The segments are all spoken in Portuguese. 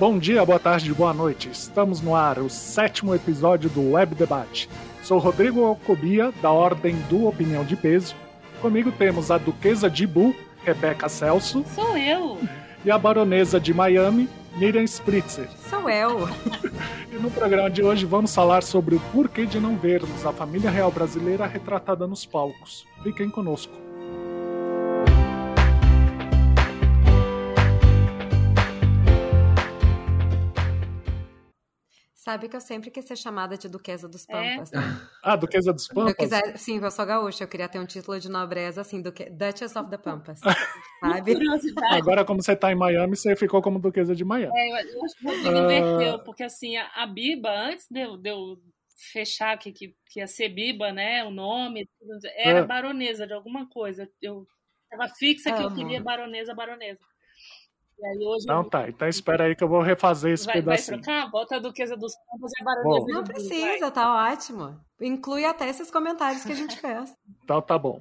Bom dia, boa tarde, boa noite. Estamos no ar, o sétimo episódio do Web Debate. Sou Rodrigo Alcobia, da Ordem do Opinião de Peso. Comigo temos a Duquesa de Bu, Rebeca Celso. Sou eu. E a Baronesa de Miami, Miriam Spritzer. Sou eu. e no programa de hoje vamos falar sobre o porquê de não vermos a família real brasileira retratada nos palcos. Fiquem conosco. Sabe que eu sempre quis ser chamada de Duquesa dos é? Pampas. É? Né? Ah, Duquesa dos Pampas? Eu quiser, sim, eu sou gaúcha, eu queria ter um título de nobreza, assim, Duque, Duchess of the Pampas. sabe? Agora, como você tá em Miami, você ficou como Duquesa de Miami. É, eu acho que o inverteu, porque assim, a, a Biba, antes de eu, de eu fechar que, que, que, ia ser Biba, né, o nome, era é. baronesa de alguma coisa. Eu tava fixa que eu queria baronesa, baronesa. Hoje não, tá. Então espera aí que eu vou refazer esse vai, pedacinho. Vai trocar? Bota a Duquesa dos Campos e a Baronesa Não precisa, tá ótimo. Inclui até esses comentários que a gente fez. então tá bom.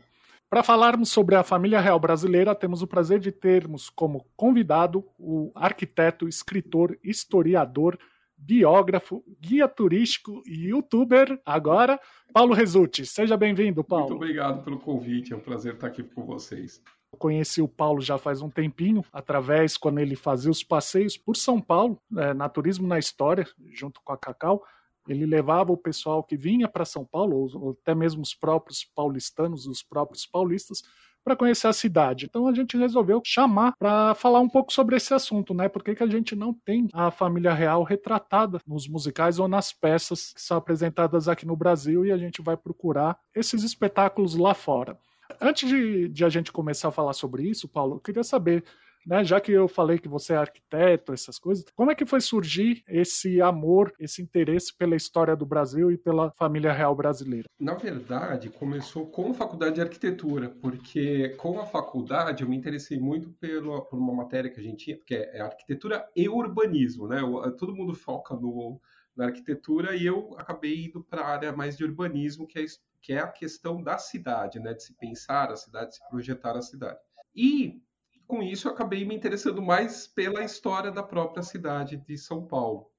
Para falarmos sobre a família real brasileira, temos o prazer de termos como convidado o arquiteto, escritor, historiador, biógrafo, guia turístico e youtuber agora, Paulo Resulti. Seja bem-vindo, Paulo. Muito obrigado pelo convite, é um prazer estar aqui com vocês. Eu conheci o Paulo já faz um tempinho, através quando ele fazia os passeios por São Paulo, é, na Turismo na História, junto com a Cacau. Ele levava o pessoal que vinha para São Paulo, ou até mesmo os próprios paulistanos, os próprios paulistas, para conhecer a cidade. Então a gente resolveu chamar para falar um pouco sobre esse assunto, né? Por que, que a gente não tem a família real retratada nos musicais ou nas peças que são apresentadas aqui no Brasil e a gente vai procurar esses espetáculos lá fora. Antes de, de, a gente começar a falar sobre isso, Paulo, eu queria saber, né, já que eu falei que você é arquiteto, essas coisas, como é que foi surgir esse amor, esse interesse pela história do Brasil e pela família real brasileira? Na verdade, começou com a faculdade de arquitetura, porque com a faculdade eu me interessei muito pelo, por uma matéria que a gente tinha, que é arquitetura e urbanismo, né? Todo mundo foca no, na arquitetura e eu acabei indo para a área mais de urbanismo, que é que é a questão da cidade, né? De se pensar a cidade, de se projetar a cidade. E com isso eu acabei me interessando mais pela história da própria cidade de São Paulo.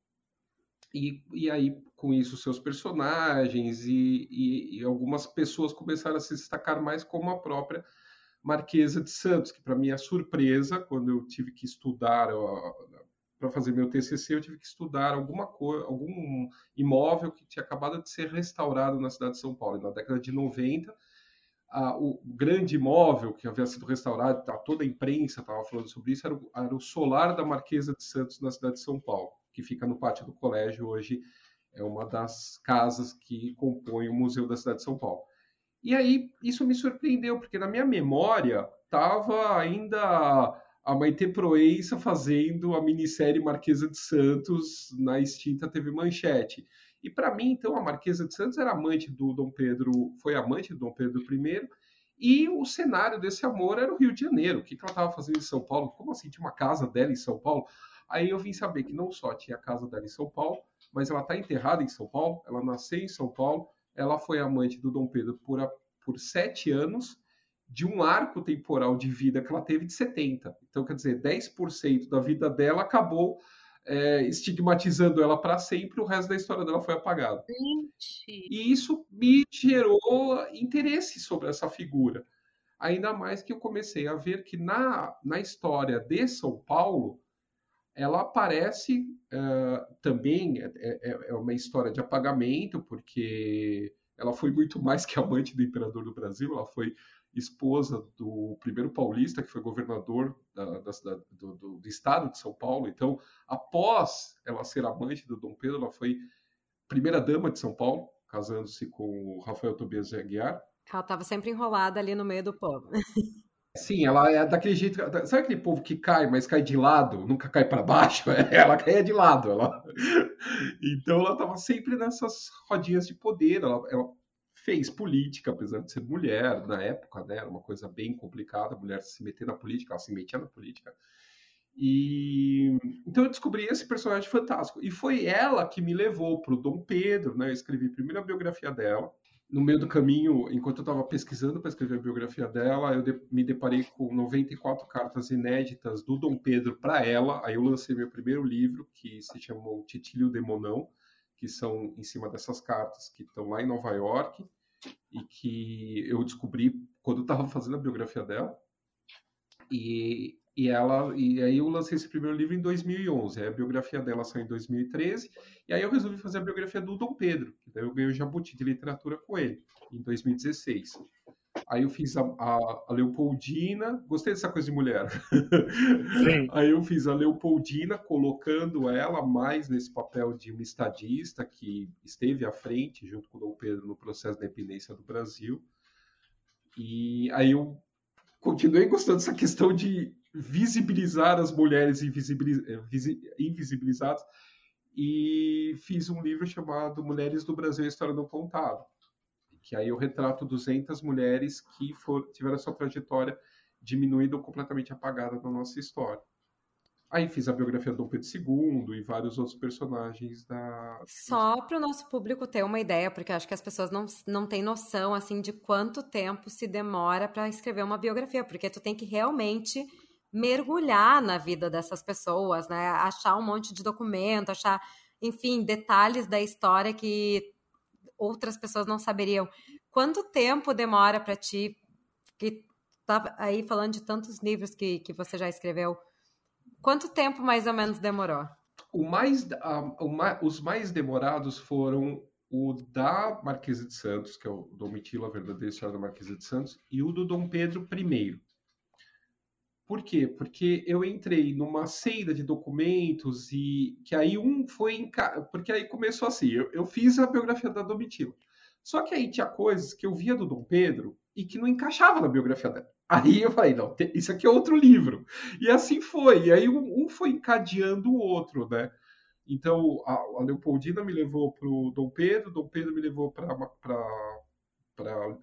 E, e aí, com isso, seus personagens e, e, e algumas pessoas começaram a se destacar mais como a própria Marquesa de Santos, que para mim é surpresa quando eu tive que estudar para fazer meu TCC, eu tive que estudar alguma coisa, algum imóvel que tinha acabado de ser restaurado na cidade de São Paulo. Na década de 90, a, o grande imóvel que havia sido restaurado, tá, toda a imprensa estava falando sobre isso, era o, era o solar da Marquesa de Santos na cidade de São Paulo, que fica no pátio do colégio hoje. É uma das casas que compõe o Museu da cidade de São Paulo. E aí, isso me surpreendeu, porque na minha memória estava ainda a Maite Proença fazendo a minissérie Marquesa de Santos na extinta TV Manchete. E para mim, então, a Marquesa de Santos era amante do Dom Pedro, foi amante do Dom Pedro I, e o cenário desse amor era o Rio de Janeiro. O que, ela estava fazendo em São Paulo? Como assim? Tinha uma casa dela em São Paulo? Aí eu vim saber que não só tinha a casa dela em São Paulo, mas ela está enterrada em São Paulo, ela nasceu em São Paulo, ela foi amante do Dom Pedro por, por sete anos, de um arco temporal de vida que ela teve de 70. Então, quer dizer, 10% da vida dela acabou é, estigmatizando ela para sempre, o resto da história dela foi apagado. Gente. E isso me gerou interesse sobre essa figura. Ainda mais que eu comecei a ver que na, na história de São Paulo, ela aparece uh, também, é, é, é, uma história de apagamento, porque ela foi muito mais que amante do imperador do Brasil, ela foi esposa do primeiro paulista, que foi governador da, da cidade, do, do, do, estado de São Paulo. Então, após ela ser amante do Dom Pedro, ela foi primeira dama de São Paulo, casando-se com o Rafael Tobias de Aguiar. Ela estava sempre enrolada ali no meio do povo. Sim, ela é daquele jeito. Sabe aquele povo que cai, mas cai de lado, nunca cai para baixo? Ela caia de lado. Ela... Então ela estava sempre nessas rodinhas de poder. Ela, ela fez política, apesar de ser mulher na época, né? Era uma coisa bem complicada, a mulher se meter na política, ela se metia na política. E então eu descobri esse personagem fantástico. E foi ela que me levou para o Dom Pedro, né? Eu escrevi a primeira biografia dela. no meio do caminho, enquanto eu estava pesquisando para escrever a biografia dela, eu de, me deparei com 94 cartas inéditas do Dom Pedro para ela. Aí eu lancei meu primeiro livro, que se chamou Titílio Demonão, que são em cima dessas cartas que estão lá em Nova York e que eu descobri quando estava fazendo a biografia dela. E, e ela e aí eu lancei esse primeiro livro em 2011. a biografia dela saiu em 2013 e aí eu resolvi fazer a biografia do Dom Pedro. Que daí eu ganhei o Jabuti de literatura com ele em 2016. Aí eu fiz a, a, a, Leopoldina, gostei dessa coisa de mulher. Sim. Aí eu fiz a Leopoldina, colocando ela mais nesse papel de uma estadista que esteve à frente, junto com o Dom Pedro, no processo da independência do Brasil. E aí eu continuei gostando dessa questão de visibilizar as mulheres eh, invisibilizadas e fiz um livro chamado Mulheres do Brasil, História não Contada, que aí eu retrato 200 mulheres que for, tiveram a sua trajetória diminuída ou completamente apagada na nossa história. Aí fiz a biografia do Pedro II e vários outros personagens da. Só para o nosso público ter uma ideia, porque acho que as pessoas não, não têm noção assim de quanto tempo se demora para escrever uma biografia, porque tu tem que realmente mergulhar na vida dessas pessoas, né? Achar um monte de documento, achar, enfim, detalhes da história que outras pessoas não saberiam. Quanto tempo demora para ti, que tá aí falando de tantos livros que, que você já escreveu, quanto tempo mais ou menos demorou? O mais, o mais, os mais demorados foram o da Marquesa de Santos, que é o Domitila, a verdadeira história da Marquesa de Santos, e o do Dom Pedro I. Por quê? Porque eu entrei numa seida de documentos e que aí um foi porque aí começou assim, eu, eu fiz a biografia da Domitila. Só que aí tinha coisas que eu via do Dom Pedro e que não encaixava na biografia dela. Aí eu falei, não, isso aqui é outro livro. E assim foi. E aí um, um foi encadeando o outro, né? Então a, a Leopoldina me levou para o Dom Pedro, Dom Pedro me levou para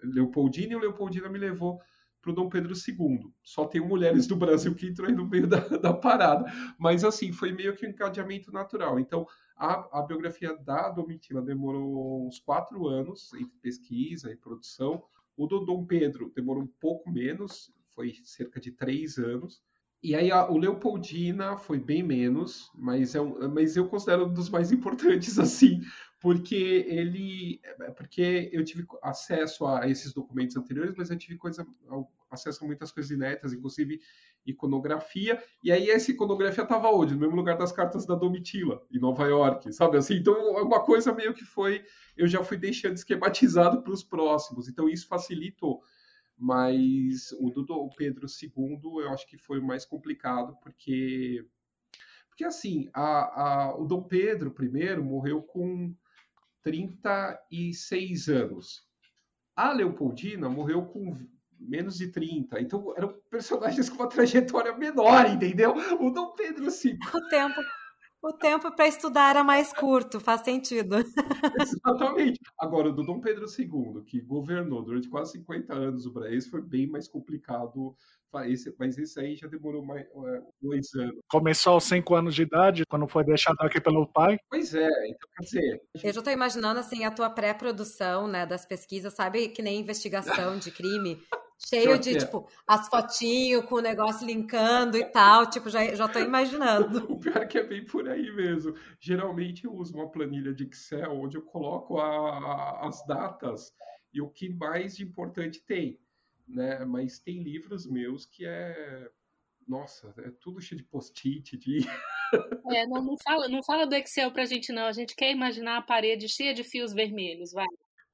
Leopoldina e o Leopoldina me levou para o Dom Pedro II. Só tem mulheres do Brasil que entram aí no meio da, da parada. Mas, assim, foi meio que um encadeamento natural. Então, a, a biografia da Domitila demorou uns quatro anos entre pesquisa e produção. O do Dom Pedro demorou um pouco menos, foi cerca de três anos. E aí a, o Leopoldina foi bem menos, mas, é um, mas eu considero um dos mais importantes, assim, porque ele porque eu tive acesso a esses documentos anteriores, mas eu tive coisa, acesso a muitas coisas inéditas, inclusive iconografia, e aí essa iconografia estava onde? No mesmo lugar das cartas da Domitila, em Nova York, sabe assim? Então é uma coisa meio que foi, eu já fui deixando esquematizado para os próximos, então isso facilitou. Mas o do Pedro II eu acho que foi mais complicado, porque porque assim, a, a, o Dom Pedro I morreu com 36 anos. A Leopoldina morreu com menos de 30. Então eram personagens com uma trajetória menor, entendeu? O Dom Pedro, assim. O tempo. O tempo para estudar era mais curto, faz sentido. Exatamente. Agora, o do Dom Pedro II, que governou durante quase 50 anos o Brasil, foi bem mais complicado esse, mas esse aí já demorou mais é, dois anos. Começou aos cinco anos de idade, quando foi deixado aqui pelo pai? Pois é, então quer dizer. Eu já estou imaginando assim a tua pré-produção, né, das pesquisas, sabe que nem investigação de crime. Cheio de, tipo, as fotinhos com o negócio linkando e tal. Tipo, já, já tô imaginando. O pior é que é bem por aí mesmo. Geralmente eu uso uma planilha de Excel onde eu coloco a, a, as datas e o que mais de importante tem né? Mas tem livros meus que é nossa, é tudo cheio de post-it, de... É, não, não, fala, não fala do Excel pra gente, não. A gente quer imaginar a parede cheia de fios vermelhos, vai.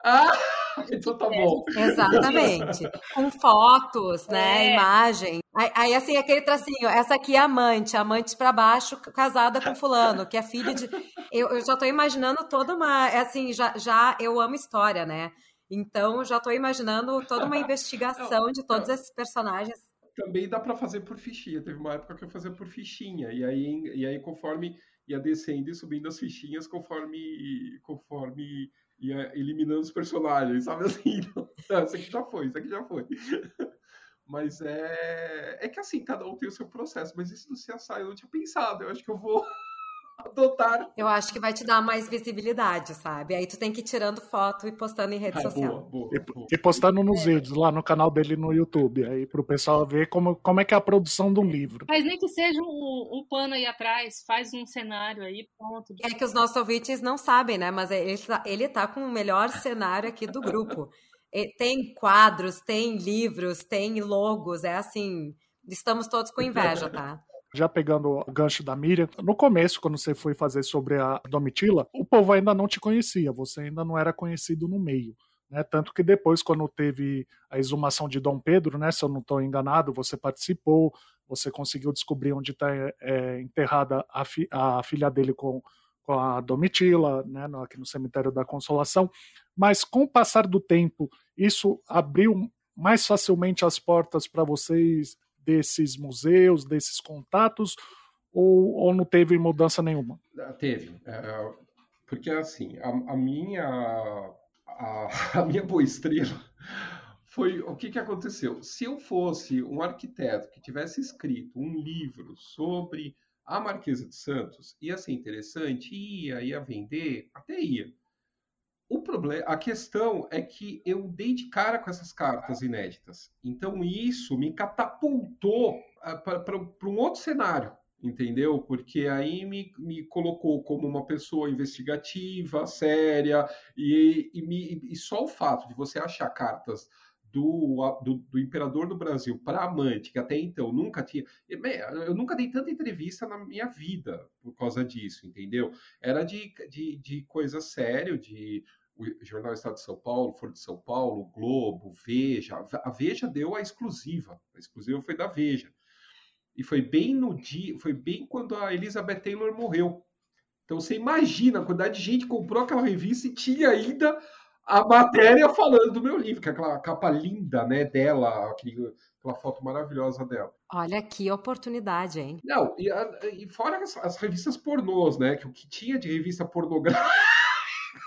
Ah, então tá bom. Exatamente. Com fotos, né? É. Imagem. Aí, aí, assim, aquele tracinho, essa aqui é amante, amante para baixo, casada com fulano, que é filha de. Eu, eu já tô imaginando toda uma. É assim, já, já eu amo história, né? Então, já estou imaginando toda uma investigação de todos esses personagens. Também dá para fazer por fichinha. Teve uma época que eu fazia por fichinha. E aí, e aí conforme ia descendo e subindo as fichinhas, conforme, conforme ia eliminando os personagens, sabe assim? Não, isso aqui já foi, isso aqui já foi. Mas é, é que assim, cada um tem o seu processo. Mas isso do CSI eu não tinha pensado. Eu acho que eu vou adotar. Eu acho que vai te dar mais visibilidade, sabe? Aí tu tem que ir tirando foto e postando em rede Ah, social. boa, boa, E, boa. e postando nos vídeos lá no canal dele no YouTube, aí pro pessoal ver como, como é que é a produção de um livro. Mas nem que seja um, um pano aí atrás, faz um cenário aí, pronto. É que os nossos ouvintes não sabem, né? Mas ele tá, ele tá com o melhor cenário aqui do grupo. E Tem quadros, tem livros, tem logos, é assim. Estamos todos com inveja, tá? Já pegando o gancho da Miriam, no começo, quando você foi fazer sobre a Domitila, o povo ainda não te conhecia, você ainda não era conhecido no meio. Né? Tanto que depois, quando teve a exumação de Dom Pedro, né, se eu não estou enganado, você participou, você conseguiu descobrir onde está enterrada a, fi- a filha dele com, com a Domitila, né, no- aqui no cemitério da Consolação. Mas com o passar do tempo, isso abriu mais facilmente as portas para vocês desses museus, desses contatos, ou, ou não teve mudança nenhuma? Ah, Teve. É, porque, assim, a, a minha, a, a minha boa estrela foi o que, que aconteceu. Se eu fosse um arquiteto que tivesse escrito um livro sobre a Marquesa de Santos, ia ser interessante, ia, ia vender, até ia. O problema, a questão é que eu dei de cara com essas cartas inéditas. Então isso me catapultou para um outro cenário, entendeu? Porque aí me, me colocou como uma pessoa investigativa, séria, e, e, me- e só o fato de você achar cartas do, do, do imperador do Brasil para amante, que até então nunca tinha. Eu nunca dei tanta entrevista na minha vida por causa disso, entendeu? Era de, de, de coisa séria, de o Jornal Estado de São Paulo, Folha de São Paulo, Globo, Veja. A Veja deu a exclusiva. A exclusiva foi da Veja. E foi bem no dia, foi bem quando a Elizabeth Taylor morreu. Então você imagina a quantidade de gente comprou aquela revista e tinha ainda a matéria falando do meu livro, que é aquela capa linda, né, dela, aquele, aquela foto maravilhosa dela. Olha que oportunidade, hein? Não, e, a- e fora as, as revistas pornôs, né, que o que tinha de revista pornográfica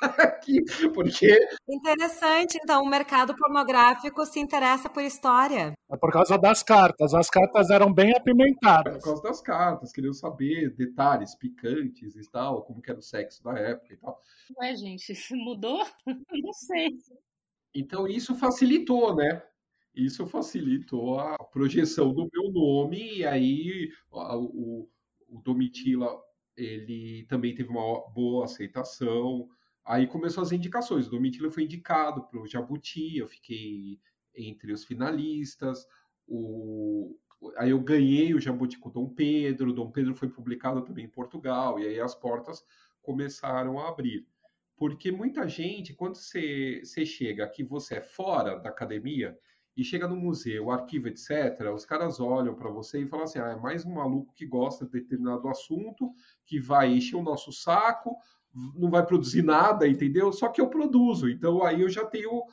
aqui, porque Interessante, então, o mercado pornográfico se interessa por história. É por causa das cartas. As cartas eram bem por apimentadas. causa das cartas, queriam saber detalhes picantes e tal, como que era o sexo da época e tal. Ué, gente, mudou? Não sei. Então isso facilitou, né? Isso facilitou a projeção do meu nome e aí o, o Domitila ele também teve uma boa aceitação. Aí começou as indicações. O Domitila foi indicado para o Jabuti, eu fiquei entre os finalistas. O, aí eu ganhei o Jabuti com o Dom Pedro. O Dom Pedro foi publicado também em Portugal e aí as portas começaram a abrir. Porque muita gente, quando você, chega aqui, você é fora da academia e chega no museu, arquivo, etc., os caras olham para você e falam assim: ah, é mais um maluco que gosta de determinado assunto, que vai encher o nosso saco, não vai produzir nada, entendeu? Só que eu produzo, então aí eu já tenho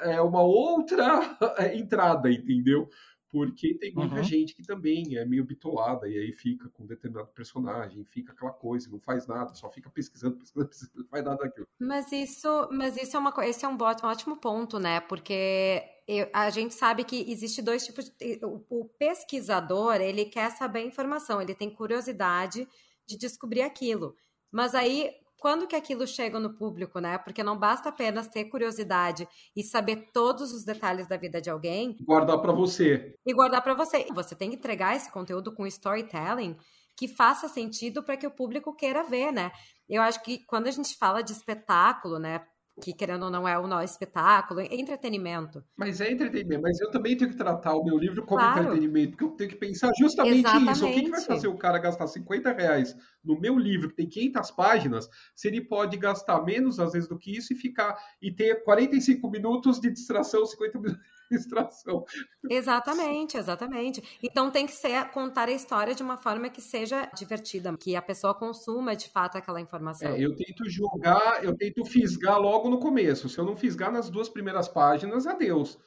é, uma outra entrada, entendeu? Porque tem muita Uhum. gente que também é meio bitolada e aí fica com determinado personagem, fica aquela coisa, não faz nada, só fica pesquisando, pesquisando, pesquisando não faz nada daquilo. Mas isso, mas isso é uma, esse é um, bot- um ótimo ponto, né? Porque eu- a gente sabe que existe dois tipos de. O, o pesquisador, ele quer saber a informação, ele tem curiosidade de descobrir aquilo. Mas aí, quando que aquilo chega no público, né? Porque não basta apenas ter curiosidade e saber todos os detalhes da vida de alguém Guardar para você. e guardar para você. Você tem que entregar esse conteúdo com storytelling que faça sentido para que o público queira ver, né? Eu acho que quando a gente fala de espetáculo, né? Que querendo ou não é o nosso espetáculo, é entretenimento. Mas é entretenimento. Mas eu também tenho que tratar o meu livro como Claro. entretenimento, porque eu tenho que pensar justamente isso. O que, que vai Exatamente. fazer o cara gastar 50 reais no meu livro, que tem 500 páginas, se ele pode gastar menos, às vezes, do que isso e ficar e ter 45 minutos de distração, 50 minutos de distração. Exatamente, exatamente. Então tem que ser contar a história de uma forma que seja divertida, que a pessoa consuma de fato aquela informação. É, eu tento jogar, eu tento fisgar logo no começo. Se eu não fisgar nas duas primeiras páginas, adeus.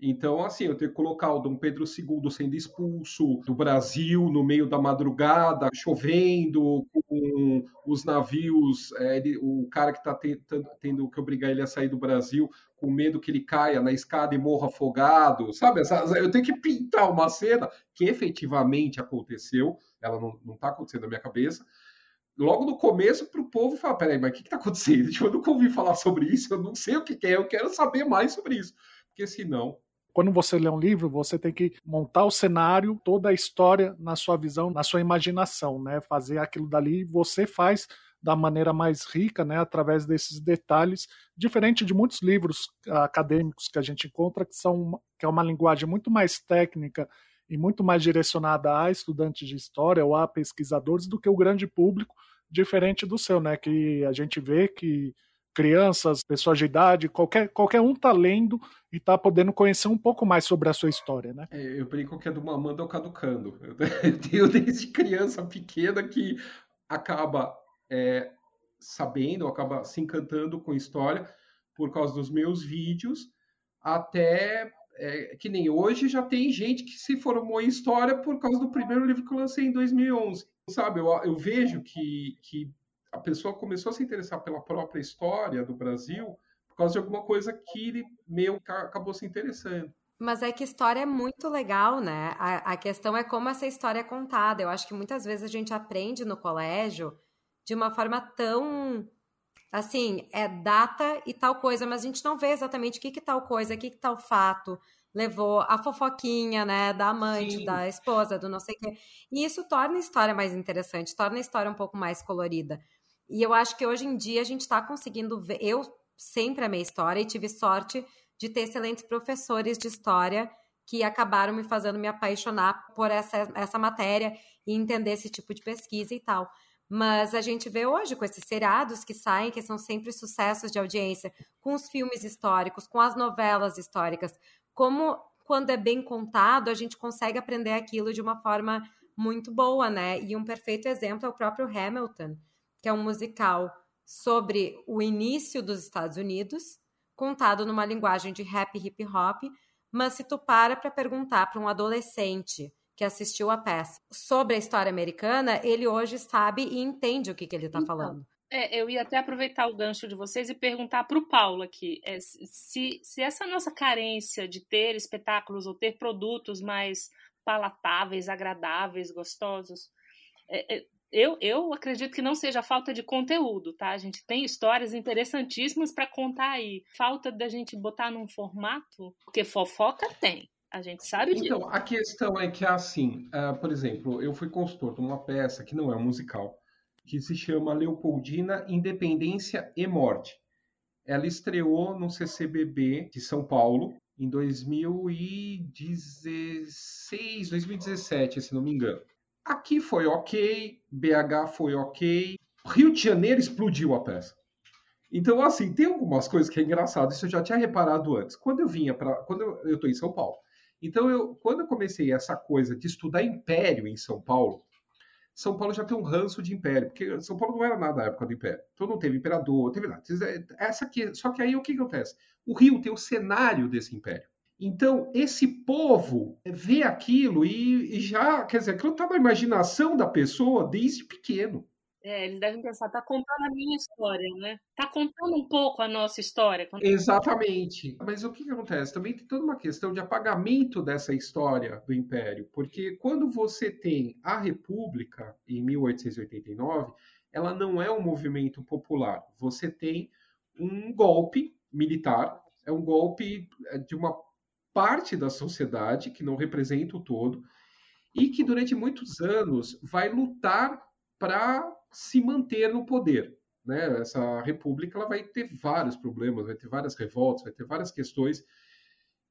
Então, assim, eu tenho que colocar o Dom Pedro II sendo expulso do Brasil no meio da madrugada, chovendo, com os navios, é, ele- o cara que está tendo que obrigar ele a sair do Brasil, com medo que ele caia na escada e morra afogado, sabe? Eu tenho que pintar uma cena que efetivamente aconteceu, ela não está acontecendo na minha cabeça, logo no começo para o povo falar, peraí, mas o que está acontecendo? Tipo, eu nunca ouvi falar sobre isso, eu não sei o que é, eu quero saber mais sobre isso. Porque senão quando você lê um livro, você tem que montar o cenário, toda a história na sua visão, na sua imaginação, né? Fazer aquilo dali, você faz da maneira mais rica, né, através desses detalhes, diferente de muitos livros acadêmicos que a gente encontra que são que é uma linguagem muito mais técnica e muito mais direcionada a estudantes de história ou a pesquisadores do que o grande público, diferente do seu, né, que a gente vê que crianças, pessoas de idade, qualquer, qualquer um tá lendo e tá podendo conhecer um pouco mais sobre a sua história, né? É, eu brinco que é do mamando ao caducando. Eu tenho desde criança pequena que acaba é, sabendo, acaba se encantando com história por causa dos meus vídeos, até é, que nem hoje já tem gente que se formou em história por causa do primeiro livro que eu lancei em 2011. Sabe, eu, eu vejo que, que a pessoa começou a se interessar pela própria história do Brasil por causa de alguma coisa que ele meio acabou se interessando. Mas é que história é muito legal, né? A, a, questão é como essa história é contada. Eu acho que muitas vezes a gente aprende no colégio de uma forma tão assim, é data e tal coisa, mas a gente não vê exatamente o que que tal coisa, o que que tal fato levou a fofoquinha, né, da amante, Sim. da esposa, do não sei o quê. E isso torna a história mais interessante, torna a história um pouco mais colorida. E eu acho que hoje em dia a gente está conseguindo ver. Eu sempre amei história e tive sorte de ter excelentes professores de história que acabaram me fazendo me apaixonar por essa, essa matéria e entender esse tipo de pesquisa e tal. Mas a gente vê hoje com esses seriados que saem, que são sempre sucessos de audiência, com os filmes históricos, com as novelas históricas, como quando é bem contado, a gente consegue aprender aquilo de uma forma muito boa, né? E um perfeito exemplo é o próprio Hamilton, que é um musical sobre o início dos Estados Unidos, contado numa linguagem de rap hip hop, mas se tu para para perguntar para um adolescente que assistiu a peça sobre a história americana, ele hoje sabe e entende o que, que ele está então, falando. É, eu ia até aproveitar o gancho de vocês e perguntar para o Paulo aqui é, se, se essa nossa carência de ter espetáculos ou ter produtos mais palatáveis, agradáveis, gostosos, é, é, eu, eu acredito que não seja falta de conteúdo, tá? A gente tem histórias interessantíssimas para contar aí. Falta da gente botar num formato, porque fofoca tem. A gente sabe disso. Então, a questão é que, assim, uh, por exemplo, eu fui consultor de uma peça que não é um musical, que se chama Leopoldina, Independência e Morte. Ela estreou no CCBB de São Paulo em 2016, 2017, se não me engano. Aqui foi ok, BH foi ok, Rio de Janeiro explodiu a peça. Então, assim, tem algumas coisas que é engraçado, isso eu já tinha reparado antes. Quando eu vinha para. Quando eu estou em São Paulo. Então, eu, quando eu comecei essa coisa de estudar império em São Paulo, São Paulo já tem um ranço de império, porque São Paulo não era nada na época do império. Então não teve imperador, teve nada. Essa aqui, só que aí o que acontece? O Rio tem o cenário desse império. Então, esse povo vê aquilo e, e já, quer dizer, aquilo está na imaginação da pessoa desde pequeno. É, eles devem pensar, tá contando a minha história, né? Tá contando um pouco a nossa história. Exatamente. Mas o que, que acontece? Também tem toda uma questão de apagamento dessa história do Império, porque quando você tem a República, em 1889, ela não é um movimento popular. Você tem um golpe militar, é um golpe é, de uma parte da sociedade, que não representa o todo, e que durante muitos anos vai lutar para se manter no poder. Né? Essa república ela vai ter vários problemas, vai ter várias revoltas, vai ter várias questões,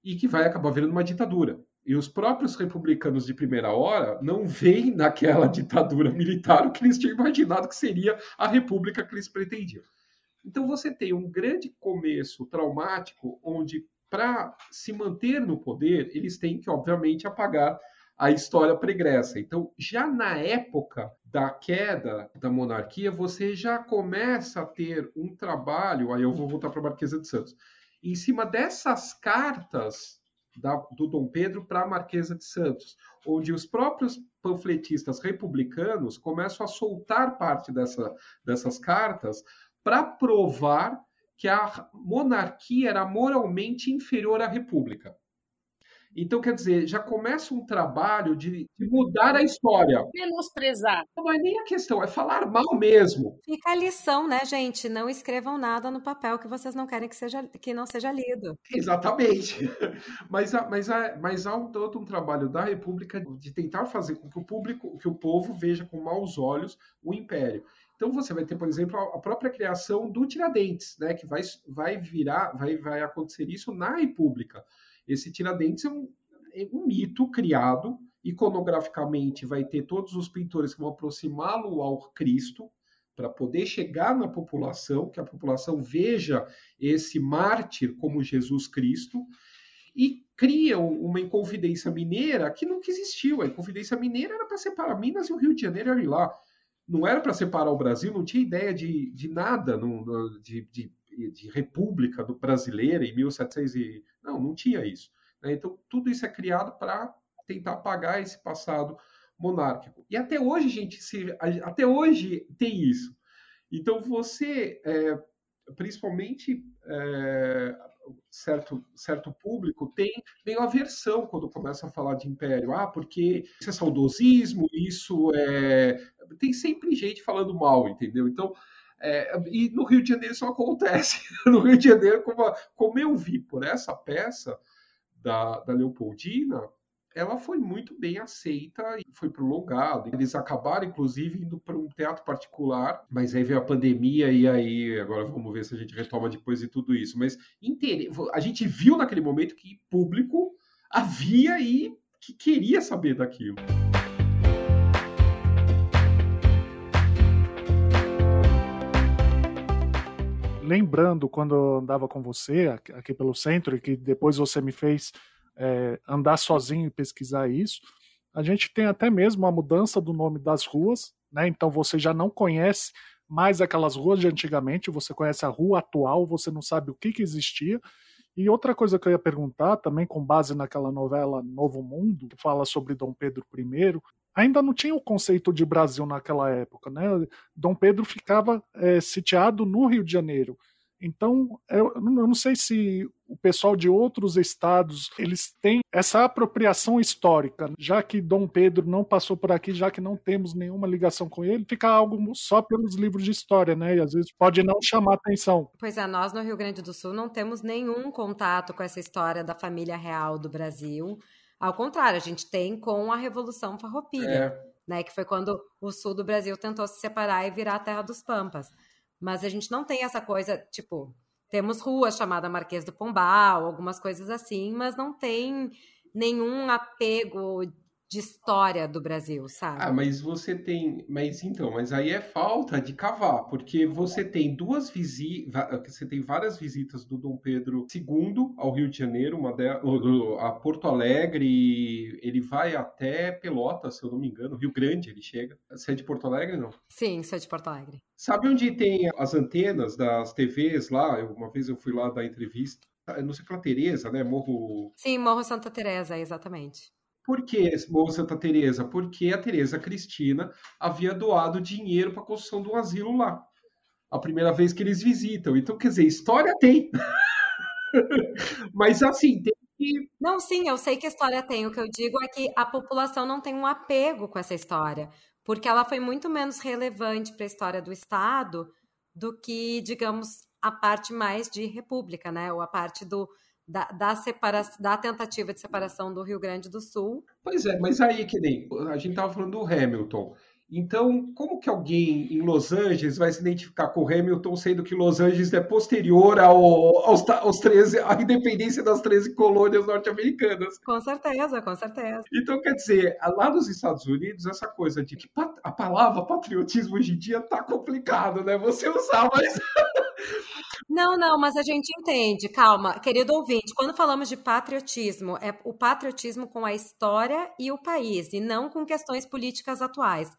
e que vai acabar virando uma ditadura. E os próprios republicanos de primeira hora não veem naquela ditadura militar o que eles tinham imaginado que seria a república que eles pretendiam. Então você tem um grande começo traumático onde para se manter no poder, eles têm que, obviamente, apagar a história pregressa. Então, já na época da queda da monarquia, você já começa a ter um trabalho, aí eu vou voltar para a Marquesa de Santos, em cima dessas cartas da, do Dom Pedro para a Marquesa de Santos, onde os próprios panfletistas republicanos começam a soltar parte dessa, dessas cartas para provar que a monarquia era moralmente inferior à república. Então, quer dizer, já começa um trabalho de, de mudar a história. Menosprezar. Não é nem a questão, é falar mal mesmo. Fica a lição, né, gente? Não escrevam nada no papel que vocês não querem que, seja, que não seja lido. Exatamente. Mas, mas, mas há um, todo um trabalho da República de tentar fazer com que o público, que o povo veja com maus olhos o império. Então você vai ter, por exemplo, a própria criação do Tiradentes, né, que vai, vai virar, vai, vai acontecer isso na República. Esse Tiradentes é um, é um mito criado iconograficamente, vai ter todos os pintores que vão aproximá-lo ao Cristo, para poder chegar na população, que a população veja esse mártir como Jesus Cristo, e criam uma Inconfidência Mineira que nunca existiu. A Inconfidência Mineira era para separar Minas e o Rio de Janeiro ali lá. Não era para separar o Brasil, não tinha ideia de, de nada, no, de, de, de república brasileira em 1700 e... Não, não tinha isso. Né? Então, tudo isso é criado para tentar apagar esse passado monárquico. E até hoje, gente, se, até hoje tem isso. Então, você, é, principalmente é, certo, certo público tem meio aversão quando começa a falar de império. Ah, porque isso é saudosismo, isso é. Tem sempre gente falando mal, entendeu? Então. É, e no Rio de Janeiro isso acontece. No Rio de Janeiro, como, como eu vi por essa peça da, da Leopoldina, ela foi muito bem aceita e foi prolongada. Eles acabaram, inclusive, indo para um teatro particular, mas aí veio a pandemia e aí agora vamos ver se a gente retoma depois de tudo isso. Mas a gente viu naquele momento que público havia e que queria saber daquilo. Lembrando, quando eu andava com você aqui pelo centro, e que depois você me fez é, andar sozinho e pesquisar isso. A gente tem até mesmo a mudança do nome das ruas, né? Então você já não conhece mais aquelas ruas de antigamente, você conhece a rua atual, você não sabe o que, que existia. E outra coisa que eu ia perguntar, também com base naquela novela Novo Mundo, que fala sobre Dom Pedro I, ainda não tinha o conceito de Brasil naquela época, né? Dom Pedro ficava é, sitiado no Rio de Janeiro. Então, eu, não sei se o pessoal de outros estados eles têm essa apropriação histórica, já que Dom Pedro não passou por aqui, já que não temos nenhuma ligação com ele, fica algo só pelos livros de história, né? E às vezes pode não chamar atenção. Pois é, nós no Rio Grande do Sul não temos nenhum contato com essa história da família real do Brasil. Ao contrário, a gente tem com a Revolução Farroupilha, é. né? Que foi quando o sul do Brasil tentou se separar e virar a terra dos Pampas. Mas a gente não tem essa coisa, tipo, temos ruas chamada Marquês do Pombal, algumas coisas assim, mas não tem nenhum apego de história do Brasil, sabe? Ah, mas você tem, mas então, mas aí é falta de cavar, porque você tem duas visitas, você tem várias visitas do Dom Pedro II ao Rio de Janeiro, uma de... a Porto Alegre, ele vai até Pelotas, se eu não me engano, Rio Grande ele chega. Você é de Porto Alegre, não? Sim, sou de Porto Alegre. Sabe onde tem as antenas das TVs lá? Uma vez eu fui lá dar entrevista, não sei qual Tereza, né? Morro. Sim, Morro Santa Teresa, exatamente. Por que Morro Santa Teresa? Porque a Teresa Cristina havia doado dinheiro para a construção um asilo lá. A primeira vez que eles visitam. Então, quer dizer, história tem. Mas assim, tem que. Não, sim, eu sei que história tem. O que eu digo é que a população não tem um apego com essa história. Porque ela foi muito menos relevante para a história do Estado do que, digamos, a parte mais de república, né? Ou a parte do, da, da, separa... da tentativa de separação do Rio Grande do Sul. Pois é, mas aí que nem a gente estava falando do Hamilton. Então, como que alguém em Los Angeles vai se identificar com o Hamilton, sendo que Los Angeles é posterior ao, aos, aos 13, à independência das 13 colônias norte-americanas? Com certeza, com certeza. Então, quer dizer, lá nos Estados Unidos, essa coisa de que a palavra patriotismo hoje em dia tá complicado, né? Você usar, mas. Não, não, mas a gente entende. Calma, querido ouvinte, quando falamos de patriotismo, é o patriotismo com a história e o país, e não com questões políticas atuais.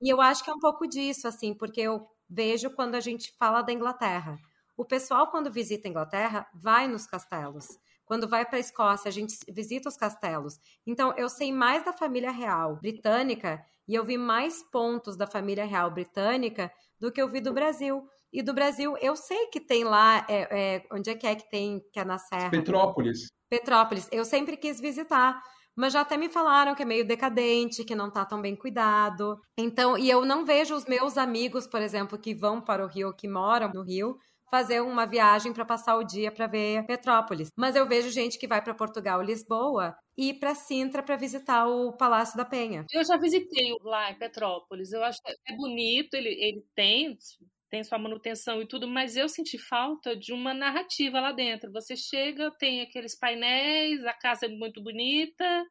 E eu acho que é um pouco disso, assim, porque eu vejo quando a gente fala da Inglaterra. O pessoal, quando visita a Inglaterra, vai nos castelos. Quando vai para a Escócia, a gente visita os castelos. Então, eu sei mais da família real britânica e eu vi mais pontos da família real britânica do que eu vi do Brasil. E do Brasil, eu sei que tem lá, é, é, onde é que é que tem, que é na Serra? Petrópolis. Petrópolis. Eu sempre quis visitar mas já até me falaram que é meio decadente, que não tá tão bem cuidado. Então, e eu não vejo os meus amigos, por exemplo, que vão para o Rio, que moram no Rio, fazer uma viagem para passar o dia para ver Petrópolis. Mas eu vejo gente que vai para Portugal, Lisboa, e para Sintra para visitar o Palácio da Penha. Eu já visitei lá em Petrópolis. Eu acho que é bonito, ele, ele tem tem sua manutenção e tudo, mas eu senti falta de uma narrativa lá dentro. Você chega, tem aqueles painéis, a casa é muito bonita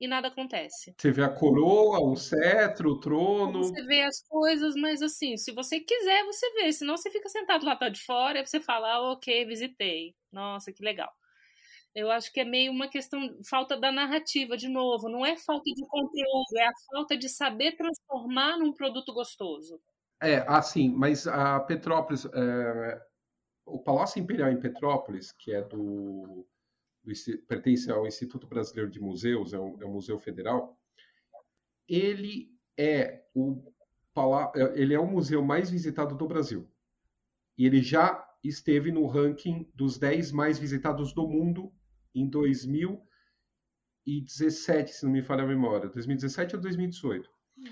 e nada acontece. Você vê a coroa, o cetro, o trono. Você vê as coisas, mas assim, se você quiser, você vê. Senão você fica sentado lá de fora e você fala, ah, ok, visitei. Nossa, que legal. Eu acho que é meio uma questão, falta da narrativa, de novo. Não é falta de conteúdo, é a falta de saber transformar num produto gostoso. É, assim, mas a Petrópolis, é, o Palácio Imperial em Petrópolis, que é do, do, pertence ao Instituto Brasileiro de Museus, é um, é um museu federal, ele é o ele é o museu mais visitado do Brasil. E ele já esteve no ranking dos 10 mais visitados do mundo em 2017, se não me falha a memória, 2017 ou 2018. Hum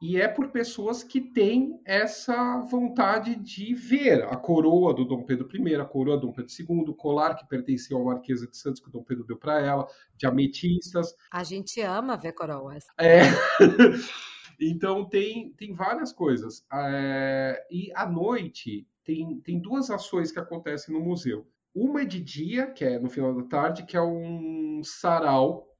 e é por pessoas que têm essa vontade de ver a coroa do Dom Pedro I, a coroa do Dom Pedro II, o colar que pertencia ao Marquesa de Santos que o Dom Pedro deu para ela, de ametistas. A gente ama ver coroas. É. então tem, tem várias coisas. É... E à noite tem, tem duas ações que acontecem no museu. Uma é de dia, que é no final da tarde, que é um sarau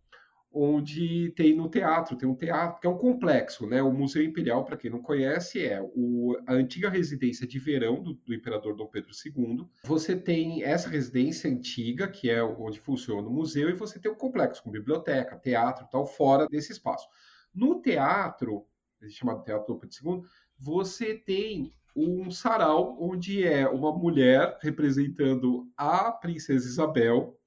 onde tem no teatro, tem um teatro que é um complexo, né? O Museu Imperial, para quem não conhece, é o, a antiga residência de verão do, do, imperador Dom Pedro II. Você tem essa residência antiga, que é onde funciona o museu, e você tem um complexo com biblioteca, teatro, tal, fora desse espaço. No teatro, chamado Teatro Dom Pedro II, você tem um sarau onde é uma mulher representando a princesa Isabel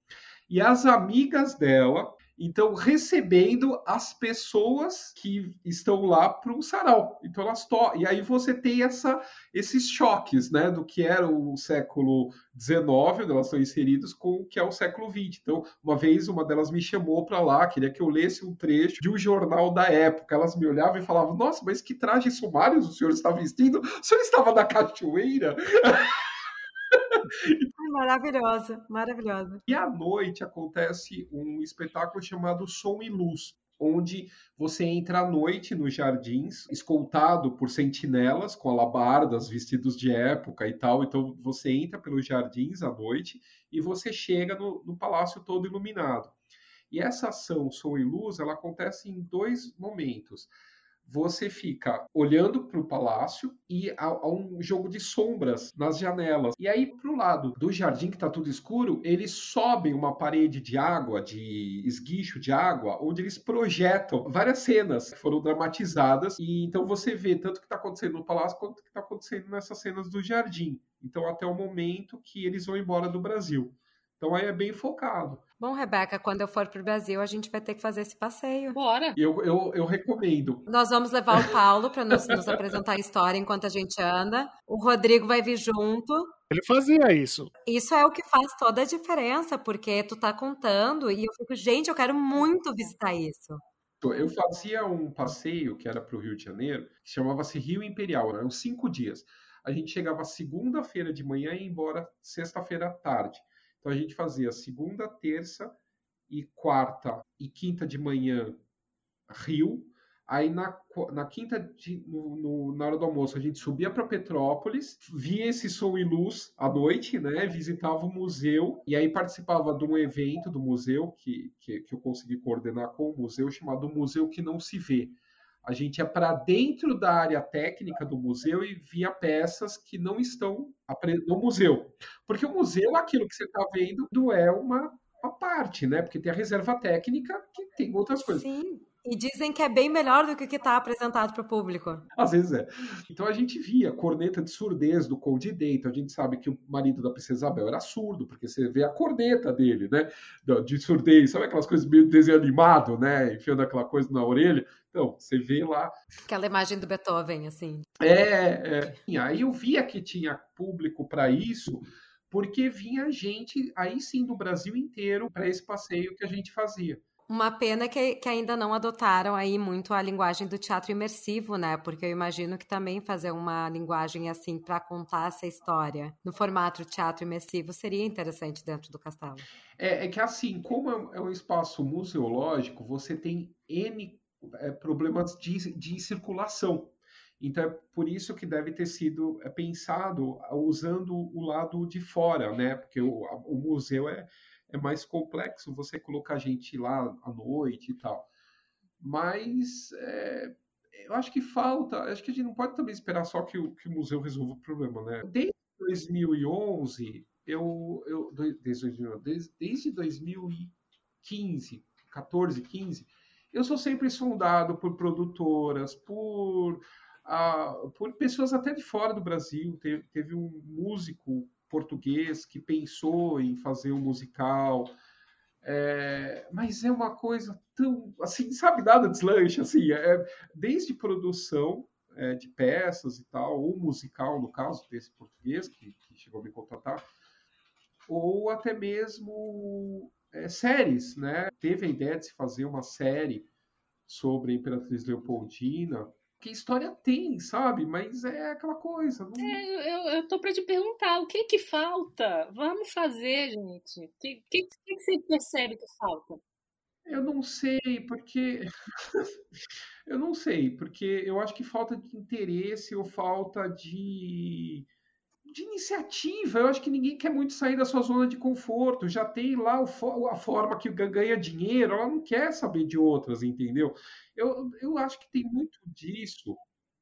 e as amigas dela então, recebendo as pessoas que estão lá para o sarau. Então, elas to E aí você tem essa, esses choques, né? Do que era o século XIX, onde elas estão inseridas, com o que é o século XX. Então, uma vez, uma delas me chamou para lá, queria que eu lesse um trecho de um jornal da época. Elas me olhavam e falavam, nossa, mas que trajes sumários o senhor está vestindo? O senhor estava na cachoeira? Maravilhosa, maravilhosa. E à noite acontece um espetáculo chamado Som e Luz, onde você entra à noite nos jardins, escoltado por sentinelas com alabardas, vestidos de época e tal. Então você entra pelos jardins à noite e você chega no, no palácio todo iluminado. E essa ação Som e Luz, ela acontece em dois momentos você fica olhando para o palácio e há, há, um jogo de sombras nas janelas. E aí, para o lado do jardim, que está tudo escuro, eles sobem uma parede de água, de esguicho de água, onde eles projetam várias cenas que foram dramatizadas. E então você vê tanto o que está acontecendo no palácio quanto o que está acontecendo nessas cenas do jardim. Então, até o momento que eles vão embora do Brasil. Então aí é bem focado. Bom, Rebeca, quando eu for para o Brasil, a gente vai ter que fazer esse passeio. Bora! Eu, eu, eu recomendo. Nós vamos levar o Paulo para nos, nos apresentar a história enquanto a gente anda. O Rodrigo vai vir junto. Ele fazia isso. Isso é o que faz toda a diferença, porque tu tá contando e eu fico, gente, eu quero muito visitar isso. Eu fazia um passeio que era para o Rio de Janeiro, que chamava-se Rio Imperial, eram cinco dias. A gente chegava segunda-feira de manhã e ia embora sexta-feira à tarde. Então a gente fazia segunda, terça e quarta e quinta de manhã Rio. Aí na, na quinta, de, no, no, na hora do almoço, a gente subia para Petrópolis, via esse som e luz à noite, né? Visitava o museu e aí participava de um evento do museu que, que, que eu consegui coordenar com o museu, chamado Museu que Não Se Vê a gente ia para dentro da área técnica do museu e via peças que não estão no museu. Porque o museu, aquilo que você está vendo, é uma, uma parte, né? Porque tem a reserva técnica que tem outras coisas. Sim. E dizem que é bem melhor do que o que está apresentado para o público. Às vezes é. Então a gente via corneta de surdez do Cold Day. Então a gente sabe que o marido da princesa Isabel era surdo, porque você vê a corneta dele, né? De surdez. Sabe aquelas coisas meio desenho animado, né? Enfiando aquela coisa na orelha. Então, você vê lá. Aquela imagem do Beethoven, assim. É, é. Aí eu via que tinha público para isso, porque vinha gente, aí sim, do Brasil inteiro, para esse passeio que a gente fazia. Uma pena que, que, ainda não adotaram aí muito a linguagem do teatro imersivo, né? Porque eu imagino que também fazer uma linguagem assim para contar essa história no formato teatro imersivo seria interessante dentro do castelo. É, é que assim, como é um espaço museológico, você tem N é, problemas de, de circulação. Então é por isso que deve ter sido é, pensado usando o lado de fora, né? Porque o, o museu é, é mais complexo você colocar gente lá à noite e tal. Mas é, eu acho que falta, acho que a gente não pode também esperar só que o, que o museu resolva o problema, né? Desde 2011, eu, eu desde, desde, desde 2015, 14, 15, eu sou sempre sondado por produtoras, por, uh, por pessoas até de fora do Brasil. Teve, teve um músico português que pensou em fazer um musical. É, mas é uma coisa tão assim, sabe, nada deslanche, assim, é, desde produção é, de peças e tal, ou musical, no caso desse português que, que chegou a me contratar, ou até mesmo é, séries, né? Teve a ideia de se fazer uma série sobre a Imperatriz Leopoldina, que história tem, sabe? Mas é aquela coisa. Não... É, eu, eu tô para te perguntar, o que que falta? Vamos fazer, gente. O que, que, que, você percebe que falta? Eu não sei, porque. eu não sei, porque eu acho que falta de interesse ou falta de de iniciativa. Eu acho que ninguém quer muito sair da sua zona de conforto. Já tem lá o, a forma que ganha dinheiro, ela não quer saber de outras, entendeu? Eu, eu acho que tem muito disso.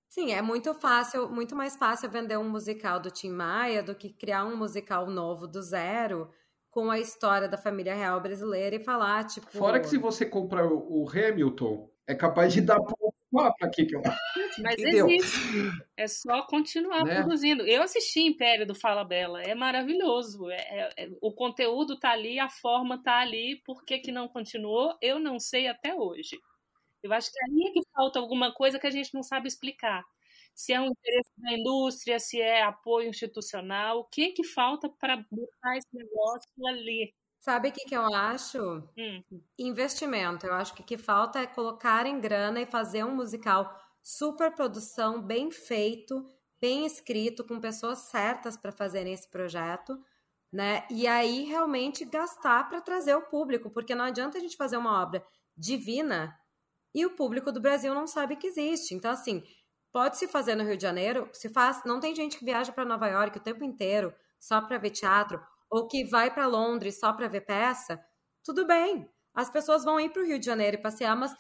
Sim, é muito fácil, muito mais fácil vender um musical do Tim Maia do que criar um musical novo do zero com a história da família real brasileira e falar, tipo. Fora que se você comprar o Hamilton, é capaz de dar para aqui que eu Mas Entendeu? existe. É só continuar né? produzindo. Eu assisti Império do Fala Bela. É maravilhoso. É, é, é, o conteúdo tá ali, a forma tá ali. Por que, que não continuou? Eu não sei até hoje. Eu acho que aí é que falta alguma coisa que a gente não sabe explicar. Se é um interesse da indústria, se é apoio institucional, o que que falta para botar esse negócio ali? Sabe o que, que eu acho? Hum. Investimento. Eu acho que o que falta é colocar em grana e fazer um musical super produção, bem feito, bem escrito, com pessoas certas para fazerem esse projeto, né? E aí realmente gastar para trazer o público, porque não adianta a gente fazer uma obra divina e o público do Brasil não sabe que existe. Então, assim, pode se fazer no Rio de Janeiro, se faz. Não tem gente que viaja para Nova York o tempo inteiro só para ver teatro ou que vai para Londres só para ver peça, tudo bem. As pessoas vão ir para o Rio de Janeiro e passear, mas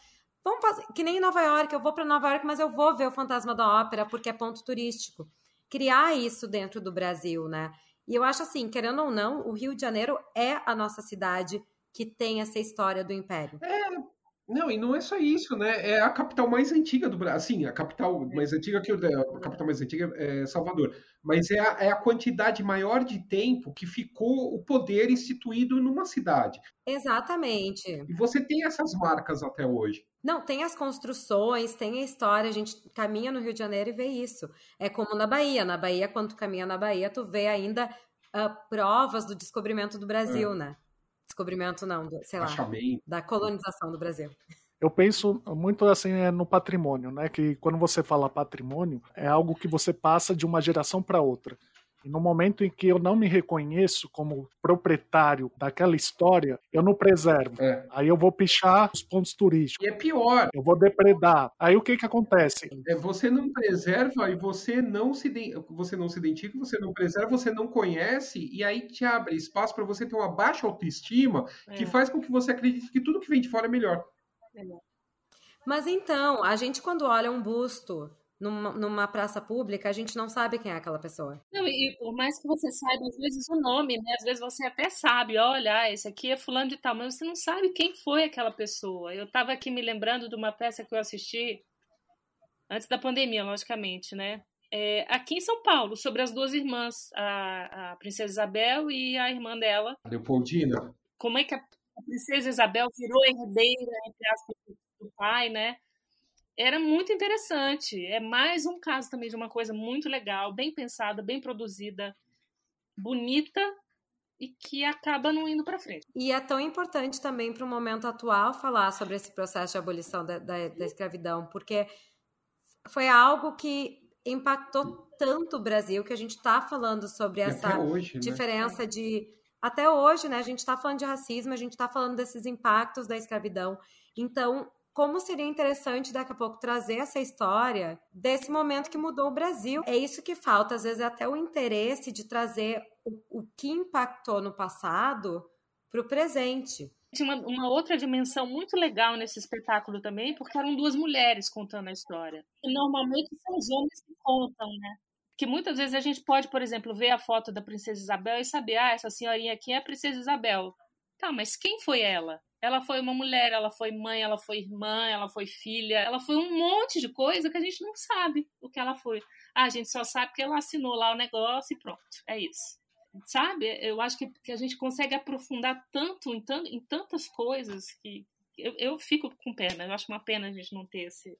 vão que nem em Nova York, eu vou para Nova York, mas eu vou ver o Fantasma da Ópera porque é ponto turístico. Criar isso dentro do Brasil, né? E eu acho assim, querendo ou não, o Rio de Janeiro é a nossa cidade que tem essa história do Império. É, não, e não é só isso, né? É a capital mais antiga do Brasil. Assim, a capital mais antiga que a capital mais antiga é Salvador. Mas é a, é a quantidade maior de tempo que ficou o poder instituído numa cidade. Exatamente. E você tem essas marcas até hoje. Não, tem as construções, tem a história, a gente caminha no Rio de Janeiro e vê isso. É como na Bahia. Na Bahia, quando tu caminha na Bahia, tu vê ainda uh, provas do descobrimento do Brasil, é. né? Descobrimento não, do, sei lá, da colonização do Brasil. Eu penso muito assim é, no patrimônio, né? Que quando você fala patrimônio, é algo que você passa de uma geração para outra. E no momento em que eu não me reconheço como proprietário daquela história, eu não preservo. É. Aí eu vou pichar os pontos turísticos. E é pior. Eu vou depredar. Aí o que que acontece? É, você não preserva e você não se você não se identifica, você não preserva, você não conhece e aí te abre espaço para você ter uma baixa autoestima é. que faz com que você acredite que tudo que vem de fora é melhor. Mas então, a gente quando olha um busto numa, numa, praça pública, a gente não sabe quem é aquela pessoa. Não, e por mais que você saiba, às vezes, o nome, né? Às vezes você até sabe, olha, ah, esse aqui é fulano de tal, mas você não sabe quem foi aquela pessoa. Eu estava aqui me lembrando de uma peça que eu assisti antes da pandemia, logicamente, né? É, aqui em São Paulo, sobre as duas irmãs, a, a princesa Isabel e a irmã dela. Leopoldina. Como é que a, a princesa Isabel virou herdeira, entre aspas, do pai, né? Era muito interessante. É mais um caso também de uma coisa muito legal, bem pensada, bem produzida, bonita e que acaba não indo para frente. E é tão importante também para o momento atual falar sobre esse processo de abolição da, da, da escravidão, porque foi algo que impactou tanto o Brasil que a gente está falando sobre essa hoje, né? diferença né? de até hoje, né? A gente está falando de racismo, a gente está falando desses impactos da escravidão. Então, como seria interessante daqui a pouco trazer essa história desse momento que mudou o Brasil. É isso que falta, às vezes, até o interesse de trazer o, o que impactou no passado para o presente. Tinha uma, uma, outra dimensão muito legal nesse espetáculo também, porque eram duas mulheres contando a história. E normalmente são os homens que contam, né? Que muitas vezes a gente pode, por exemplo, ver a foto da princesa Isabel e saber, ah, essa senhorinha aqui é a princesa Isabel. Tá, mas quem foi ela? Ela foi uma mulher, ela foi mãe, ela foi irmã, ela foi filha, ela foi um monte de coisa que a gente não sabe o que ela foi. Ah, a gente só sabe que ela assinou lá o negócio e pronto, é isso. Sabe? Eu acho que, que a gente consegue aprofundar tanto em, tanto, em tantas coisas que eu, eu fico com pena. Eu acho uma pena a gente não ter esse,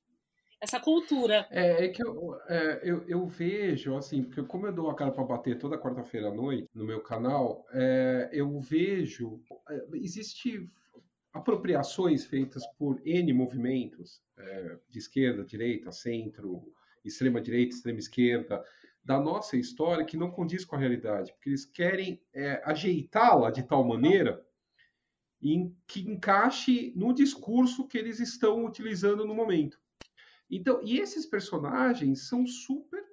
essa cultura. É, é que eu, é, eu, eu, vejo, assim, porque como eu dou a cara para bater toda quarta-feira à noite no meu canal, é, eu vejo. É, existe apropriações feitas por N movimentos, é, de esquerda, direita, centro, extrema-direita, extrema-esquerda, da nossa história que não condiz com a realidade, porque eles querem é, ajeitá-la de tal maneira em que encaixe no discurso que eles estão utilizando no momento. Então, e esses personagens são super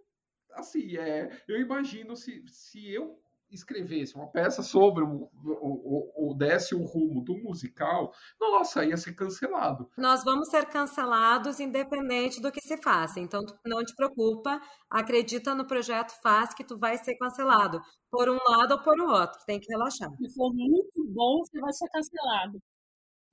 assim, é, eu imagino se, se eu escrevesse uma peça sobre o, o, o, desse o rumo do musical, nossa, ia ser cancelado. Nós vamos ser cancelados independente do que se faça. Então, não te preocupa, acredita no projeto Faz que tu vai ser cancelado. Por um lado ou por outro, tem que relaxar. Se for muito bom, você vai ser cancelado.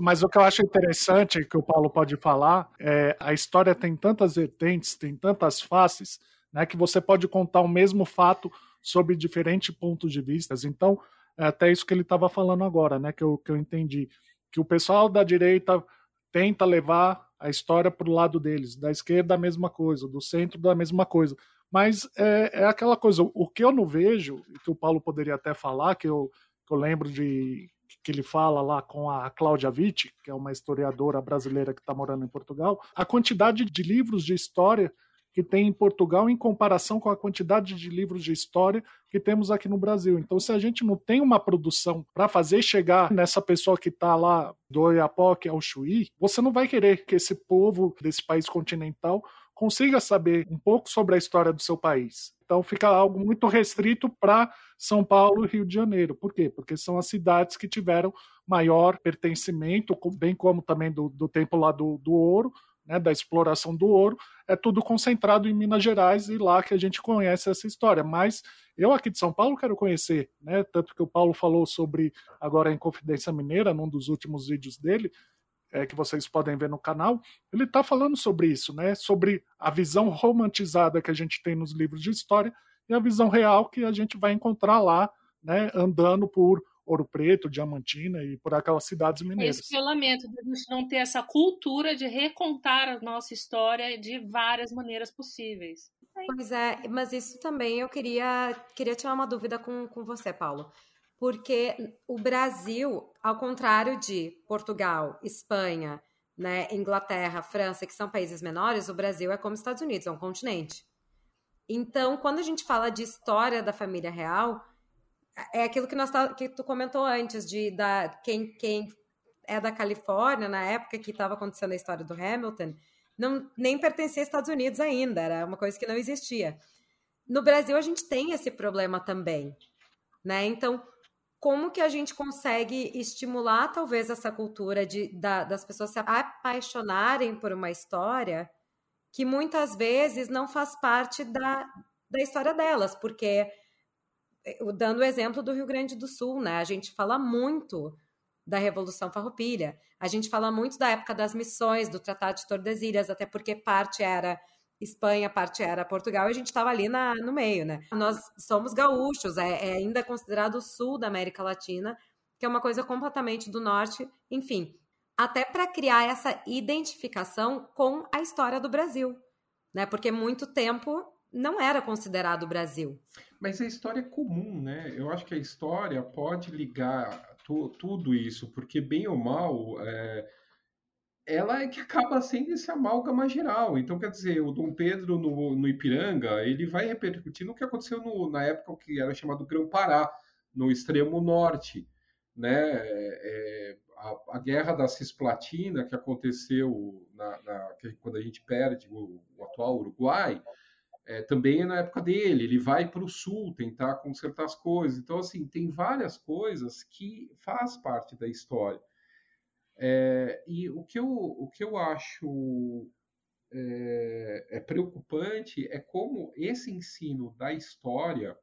Mas o que eu acho interessante que o Paulo pode falar é a história tem tantas vertentes, tem tantas faces, né, que você pode contar o mesmo fato sob diferentes pontos de vista. Então, é até isso que ele estava falando agora, né, que eu, que eu entendi. Que o pessoal da direita tenta levar a história para o lado deles, da esquerda a mesma coisa, do centro da mesma coisa. Mas é, é aquela coisa, o que eu não vejo, que o Paulo poderia até falar, que eu, que eu lembro de que ele fala lá com a Cláudia Witt, que é uma historiadora brasileira que está morando em Portugal, a quantidade de livros de história que tem em Portugal em comparação com a quantidade de livros de história que temos aqui no Brasil. Então, se a gente não tem uma produção para fazer chegar nessa pessoa que está lá do Oiapoque ao Chuí, você não vai querer que esse povo desse país continental consiga saber um pouco sobre a história do seu país. Então fica algo muito restrito para São Paulo e Rio de Janeiro. Por quê? Porque são as cidades que tiveram maior pertencimento, bem como também do, do tempo lá do, do ouro, né, da exploração do ouro, é tudo concentrado em Minas Gerais e lá que a gente conhece essa história. Mas eu aqui de São Paulo quero conhecer, né, tanto que o Paulo falou sobre agora em Confidência Mineira, num dos últimos vídeos dele, é, que vocês podem ver no canal, ele está falando sobre isso, né, sobre a visão romantizada que a gente tem nos livros de história e a visão real que a gente vai encontrar lá, né, andando por Ouro Preto, Diamantina e por aquelas cidades mineiras. Esse que eu lamento, de a gente não ter essa cultura de recontar a nossa história de várias maneiras possíveis. Pois é, mas isso também eu queria, queria tirar uma dúvida com, com você, Paulo. Porque o Brasil, ao contrário de Portugal, Espanha, né, Inglaterra, França, que são países menores, o Brasil é como os Estados Unidos, é um continente. Então, quando a gente fala de história da família real, é aquilo que, nós, tá, que tu comentou antes, de da, quem, quem é da Califórnia, na época que estava acontecendo a história do Hamilton, não, nem pertencia aos Estados Unidos ainda, era uma coisa que não existia. No Brasil, a gente tem esse problema também, né? Então, como que a gente consegue estimular, talvez, essa cultura de, da, das pessoas se apaixonarem por uma história que muitas vezes não faz parte da, da história delas, porque eh, dando o exemplo do Rio Grande do Sul, né? A gente fala muito da Revolução Farroupilha, a gente fala muito da época das missões, do Tratado de Tordesilhas, até porque parte era Espanha, parte era Portugal, e a gente estava ali na, no meio, né? Nós somos gaúchos, é, é ainda considerado o sul da América Latina, que é uma coisa completamente do norte, enfim, até para criar essa identificação com a história do Brasil, né? Porque muito tempo não era considerado o Brasil. Mas a história é comum, né? Eu acho que a história pode ligar tu, tudo isso, porque bem ou mal, é, ela é que acaba sendo esse amálgama geral. Então, quer dizer, o Dom Pedro no, no Ipiranga, ele vai repercutir no que aconteceu no, na época que era chamado Grão-Pará, no extremo norte, né? É, a, a, guerra da Cisplatina que aconteceu na, na, quando a gente perde o, o atual Uruguai, é, também é na época dele. Ele vai para o sul tentar consertar as coisas. Então, assim, tem várias coisas que faz parte da história. É, e o que eu, o que eu acho é, é, preocupante é como esse ensino da história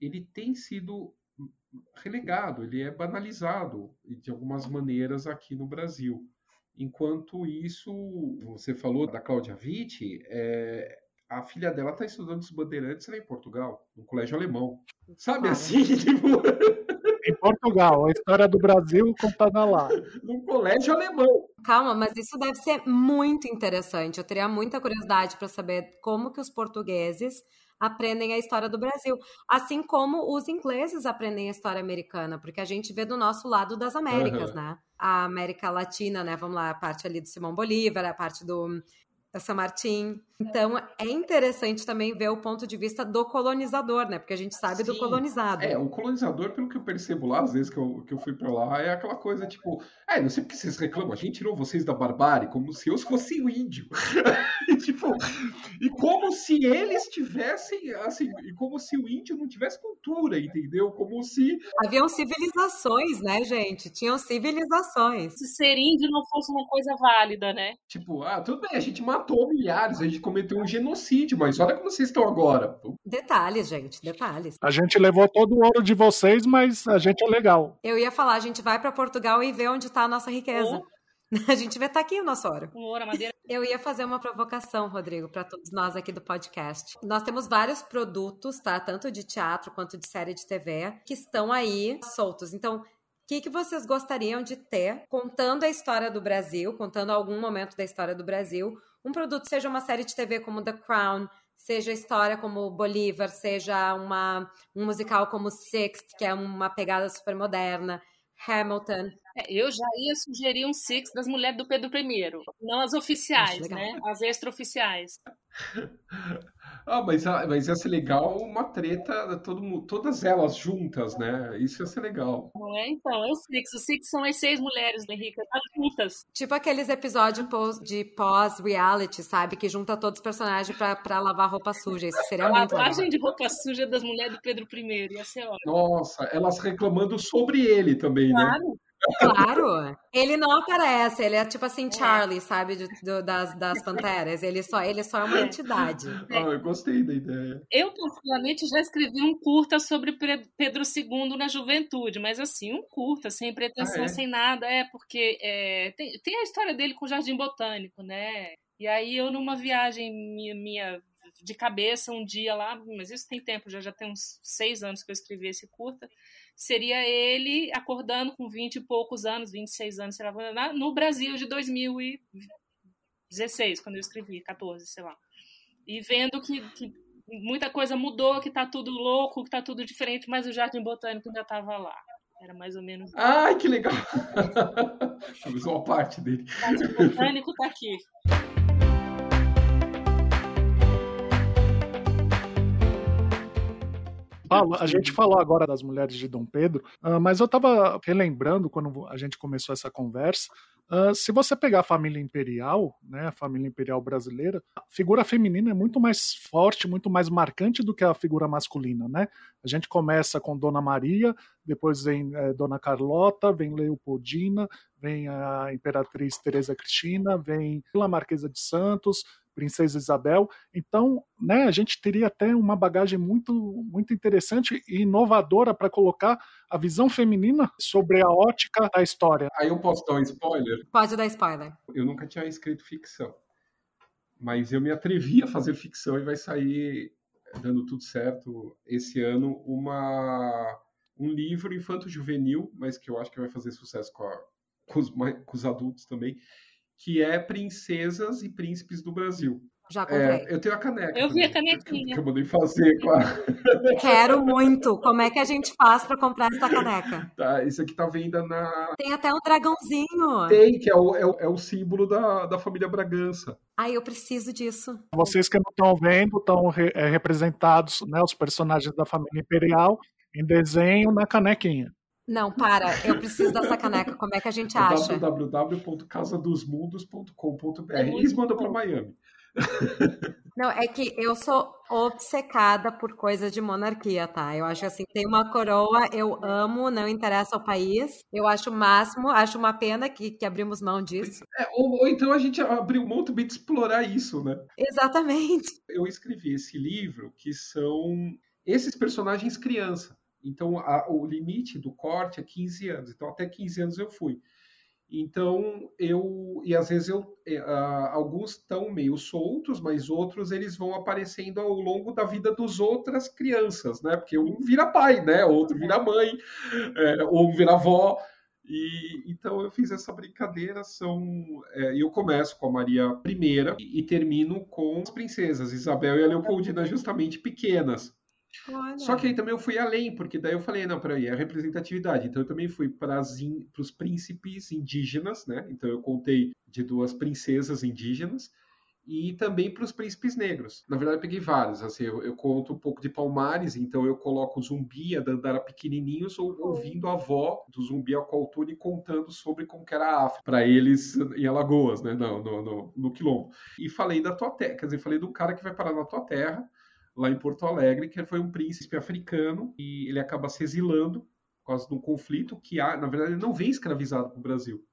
ele tem sido relegado, ele é banalizado de algumas maneiras aqui no Brasil. Enquanto isso, você falou da Cláudia Witt, é, a filha dela está estudando os bandeirantes lá em Portugal, no colégio alemão. Sabe assim, tipo... Portugal, a história do Brasil contada lá. No colégio alemão. Calma, mas isso deve ser muito interessante. Eu teria muita curiosidade para saber como que os portugueses aprendem a história do Brasil, assim como os ingleses aprendem a história americana, porque a gente vê do nosso lado das Américas, uhum. né? A América Latina, né? Vamos lá, a parte ali do Simão Bolívar, a parte do da San Martín. Então é interessante também ver o ponto de vista do colonizador, né? Porque a gente sabe Sim. do colonizado. É, o colonizador, pelo que eu percebo lá, às vezes que eu, que eu fui para lá, é aquela coisa tipo, é, não sei porque vocês reclamam, a gente tirou vocês da barbárie como se eu fosse o índio. e, tipo, e como se eles tivessem, assim, e como se o índio não tivesse cultura, entendeu? Como se. Haviam civilizações, né, gente? Tinham civilizações. Se ser índio não fosse uma coisa válida, né? Tipo, ah, tudo bem, a gente matou matou milhares, a gente cometeu um genocídio, mas olha como vocês estão agora. Detalhes, gente, detalhes. A gente levou todo o ouro de vocês, mas a gente é legal. Eu ia falar, a gente vai para Portugal e vê onde está a nossa riqueza. Oh. A gente vai estar tá aqui o nosso ouro. ouro, madeira. Eu ia fazer uma provocação, Rodrigo, para todos nós aqui do podcast. Nós temos vários produtos, tá? Tanto de teatro quanto de série de TV, que estão aí soltos. Então, o que, que vocês gostariam de ter contando a história do Brasil, contando algum momento da história do Brasil, um produto, seja uma série de TV como The Crown, seja história como Bolívar, seja uma, um musical como Sixth, que é uma pegada super moderna, Hamilton. É, eu já ia sugerir um Six das mulheres do Pedro I, não as oficiais, né? As extraoficiais. Ah, mas, mas ia ser legal uma treta, todo, todas elas juntas, né? Isso ia ser legal. Não é? Então, é o Six. Os Six são as seis mulheres, Henrique, tá juntas. Tipo aqueles episódios de pós-reality, sabe? Que junta todos os personagens pra, pra lavar roupa suja. Isso seria a muito legal. lavagem de roupa suja das mulheres do Pedro I, ia ser ótimo. Nossa, elas reclamando sobre ele também, claro. né? Claro. Claro, ele não aparece, ele é tipo assim, é. Charlie, sabe, de, do, das, das panteras. Ele só, ele só é uma é. entidade. Ah, eu gostei da ideia. Eu, particularmente, já escrevi um curta sobre Pedro II na juventude, mas assim, um curta, sem pretensão, ah, é? sem nada, é porque é, tem, tem a história dele com o Jardim Botânico, né? E aí eu, numa viagem minha, minha de cabeça um dia lá, mas isso tem tempo, já, já tem uns seis anos que eu escrevi esse curta seria ele acordando com 20 e poucos anos, 26 anos, sei lá, no Brasil de 2016, quando eu escrevi, 14, sei lá. E vendo que, que muita coisa mudou, que tá tudo louco, que tá tudo diferente, mas o Jardim Botânico ainda estava lá. Era mais ou menos. Ai, que legal! Talvez uma parte dele. O Jardim Botânico tá aqui. Paulo, a gente falou agora das mulheres de Dom Pedro, uh, mas eu estava relembrando quando a gente começou essa conversa. Uh, se você pegar a família imperial, né, a família imperial brasileira, a figura feminina é muito mais forte, muito mais marcante do que a figura masculina, né? A gente começa com Dona Maria, depois vem é, Dona Carlota, vem Leopoldina, vem a Imperatriz Teresa Cristina, vem a Marquesa de Santos, Princesa Isabel. Então, né, a gente teria até uma bagagem muito, muito interessante e inovadora para colocar a visão feminina sobre a ótica da história. Aí eu posso dar um spoiler? Pode dar spoiler. Eu nunca tinha escrito ficção, mas eu me atrevi a fazer ficção e vai sair, dando tudo certo, esse ano, uma, um livro infanto-juvenil, mas que eu acho que vai fazer sucesso com, a, com, os, com os adultos também, que é Princesas e Príncipes do Brasil. Já comprei. É, eu tenho a caneca. Eu vi a canequinha. Que eu mandei fazer, claro. Quero muito. Como é que a gente faz para comprar essa caneca? Tá, isso aqui tá vendo na. Tem até um dragãozinho. Tem, que é o, é o, é o símbolo da, da família Bragança. Ai, eu preciso disso. Vocês que não estão vendo, estão re, é, representados, né, os personagens da família imperial em desenho na canequinha. Não, para. Eu preciso dessa caneca. Como é que a gente acha? www.casadosmundos.com.br. É Eles mandam para Miami. Não, é que eu sou obcecada por coisa de monarquia, tá? Eu acho assim, tem uma coroa, eu amo, não interessa o país. Eu acho o máximo, acho uma pena que, que abrimos mão disso. É, ou, ou, então a gente abriu mão também de explorar isso, né? Exatamente. Eu escrevi esse livro que são esses personagens criança. Então, a, o limite do corte é 15 anos. Então, até 15 anos eu fui. Então, eu. E às vezes eu. Uh, alguns estão meio soltos, mas outros eles vão aparecendo ao longo da vida dos outras crianças, né? Porque um vira pai, né? Outro vira mãe, é, ou vira avó. E, então eu fiz essa brincadeira, são é, eu começo com a Maria I e, e termino com as princesas Isabel e a Leopoldina justamente pequenas. Olha. Só que aí também eu fui além, porque daí eu falei, não, peraí, é a representatividade. Então eu também fui para os príncipes indígenas, né? Então eu contei de duas princesas indígenas e também para os príncipes negros. Na verdade, eu peguei vários. Assim, eu, eu, conto um pouco de Palmares, então eu coloco o zumbi a Dandara pequenininhos ou, ouvindo a avó do zumbi ao Coltune contando sobre como era a África para eles em Alagoas, né? No, no, no, no Quilombo. E falei da tua terra, quer dizer, falei do cara que vai parar na tua terra lá em Porto Alegre, que foi um príncipe africano e ele acaba se exilando por causa de um conflito que há, na verdade, ele não vem escravizado para o Brasil.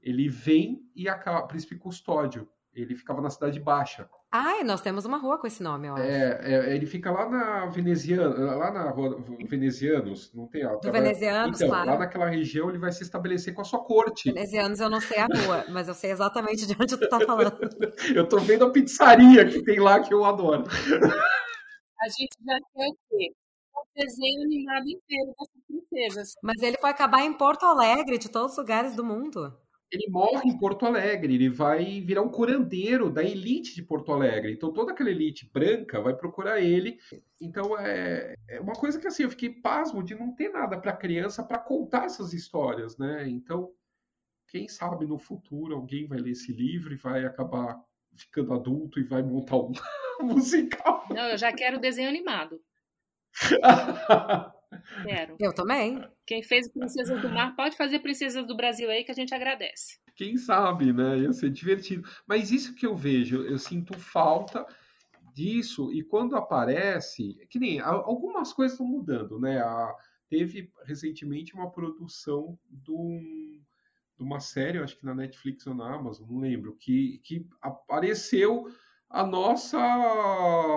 Ele vem e acaba, príncipe custódio. Ele ficava na Cidade Baixa. Ah, nós temos uma rua com esse nome, eu acho. É, é ele fica lá na Veneziana, lá na rua Venezianos, não tem Do Venezianos, então, claro. Lá naquela região ele vai se estabelecer com a sua corte. Venezianos eu não sei a rua, mas eu sei exatamente de onde tu tá falando. eu tô vendo a pizzaria que tem lá que eu adoro. A gente já o quê? O desenho animado inteiro dessas princesas. Mas ele vai acabar em Porto Alegre, de todos os lugares do mundo ele morre em Porto Alegre, ele vai virar um curandeiro da elite de Porto Alegre. Então toda aquela elite branca vai procurar ele. Então é, é uma coisa que assim eu fiquei pasmo de não ter nada para criança para contar essas histórias, né? Então quem sabe no futuro alguém vai ler esse livro e vai acabar ficando adulto e vai montar um musical. Não, eu já quero desenho animado. Quero. Eu também. Quem fez Princesas do Mar pode fazer Princesas do Brasil aí que a gente agradece. Quem sabe, né? Ia ser divertido. Mas isso que eu vejo, eu sinto falta disso. E quando aparece, que nem algumas coisas estão mudando, né? A, teve recentemente uma produção de, um, de uma série, acho que na Netflix ou na Amazon, não lembro, que, que apareceu a nossa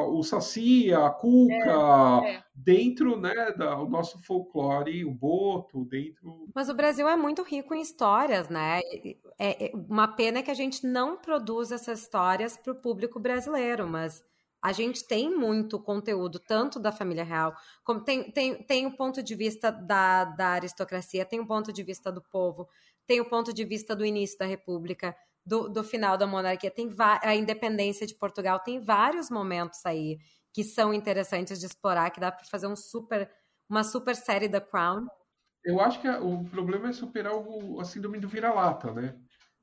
o saci, a cuca, é, é. dentro, né, da, o nosso folclore, o boto, dentro. Mas o Brasil é muito rico em histórias, né? É, é uma pena que a gente não produz essas histórias para o público brasileiro, mas a gente tem muito conteúdo, tanto da família real, como tem, tem, tem o ponto de vista da, da aristocracia, tem o ponto de vista do povo, tem o ponto de vista do início da república do, do final da monarquia. Tem a independência de Portugal tem vários momentos aí que são interessantes de explorar, que dá para fazer um super, uma super série da Crown. Eu acho que o problema é superar o, a síndrome do vira-lata, né?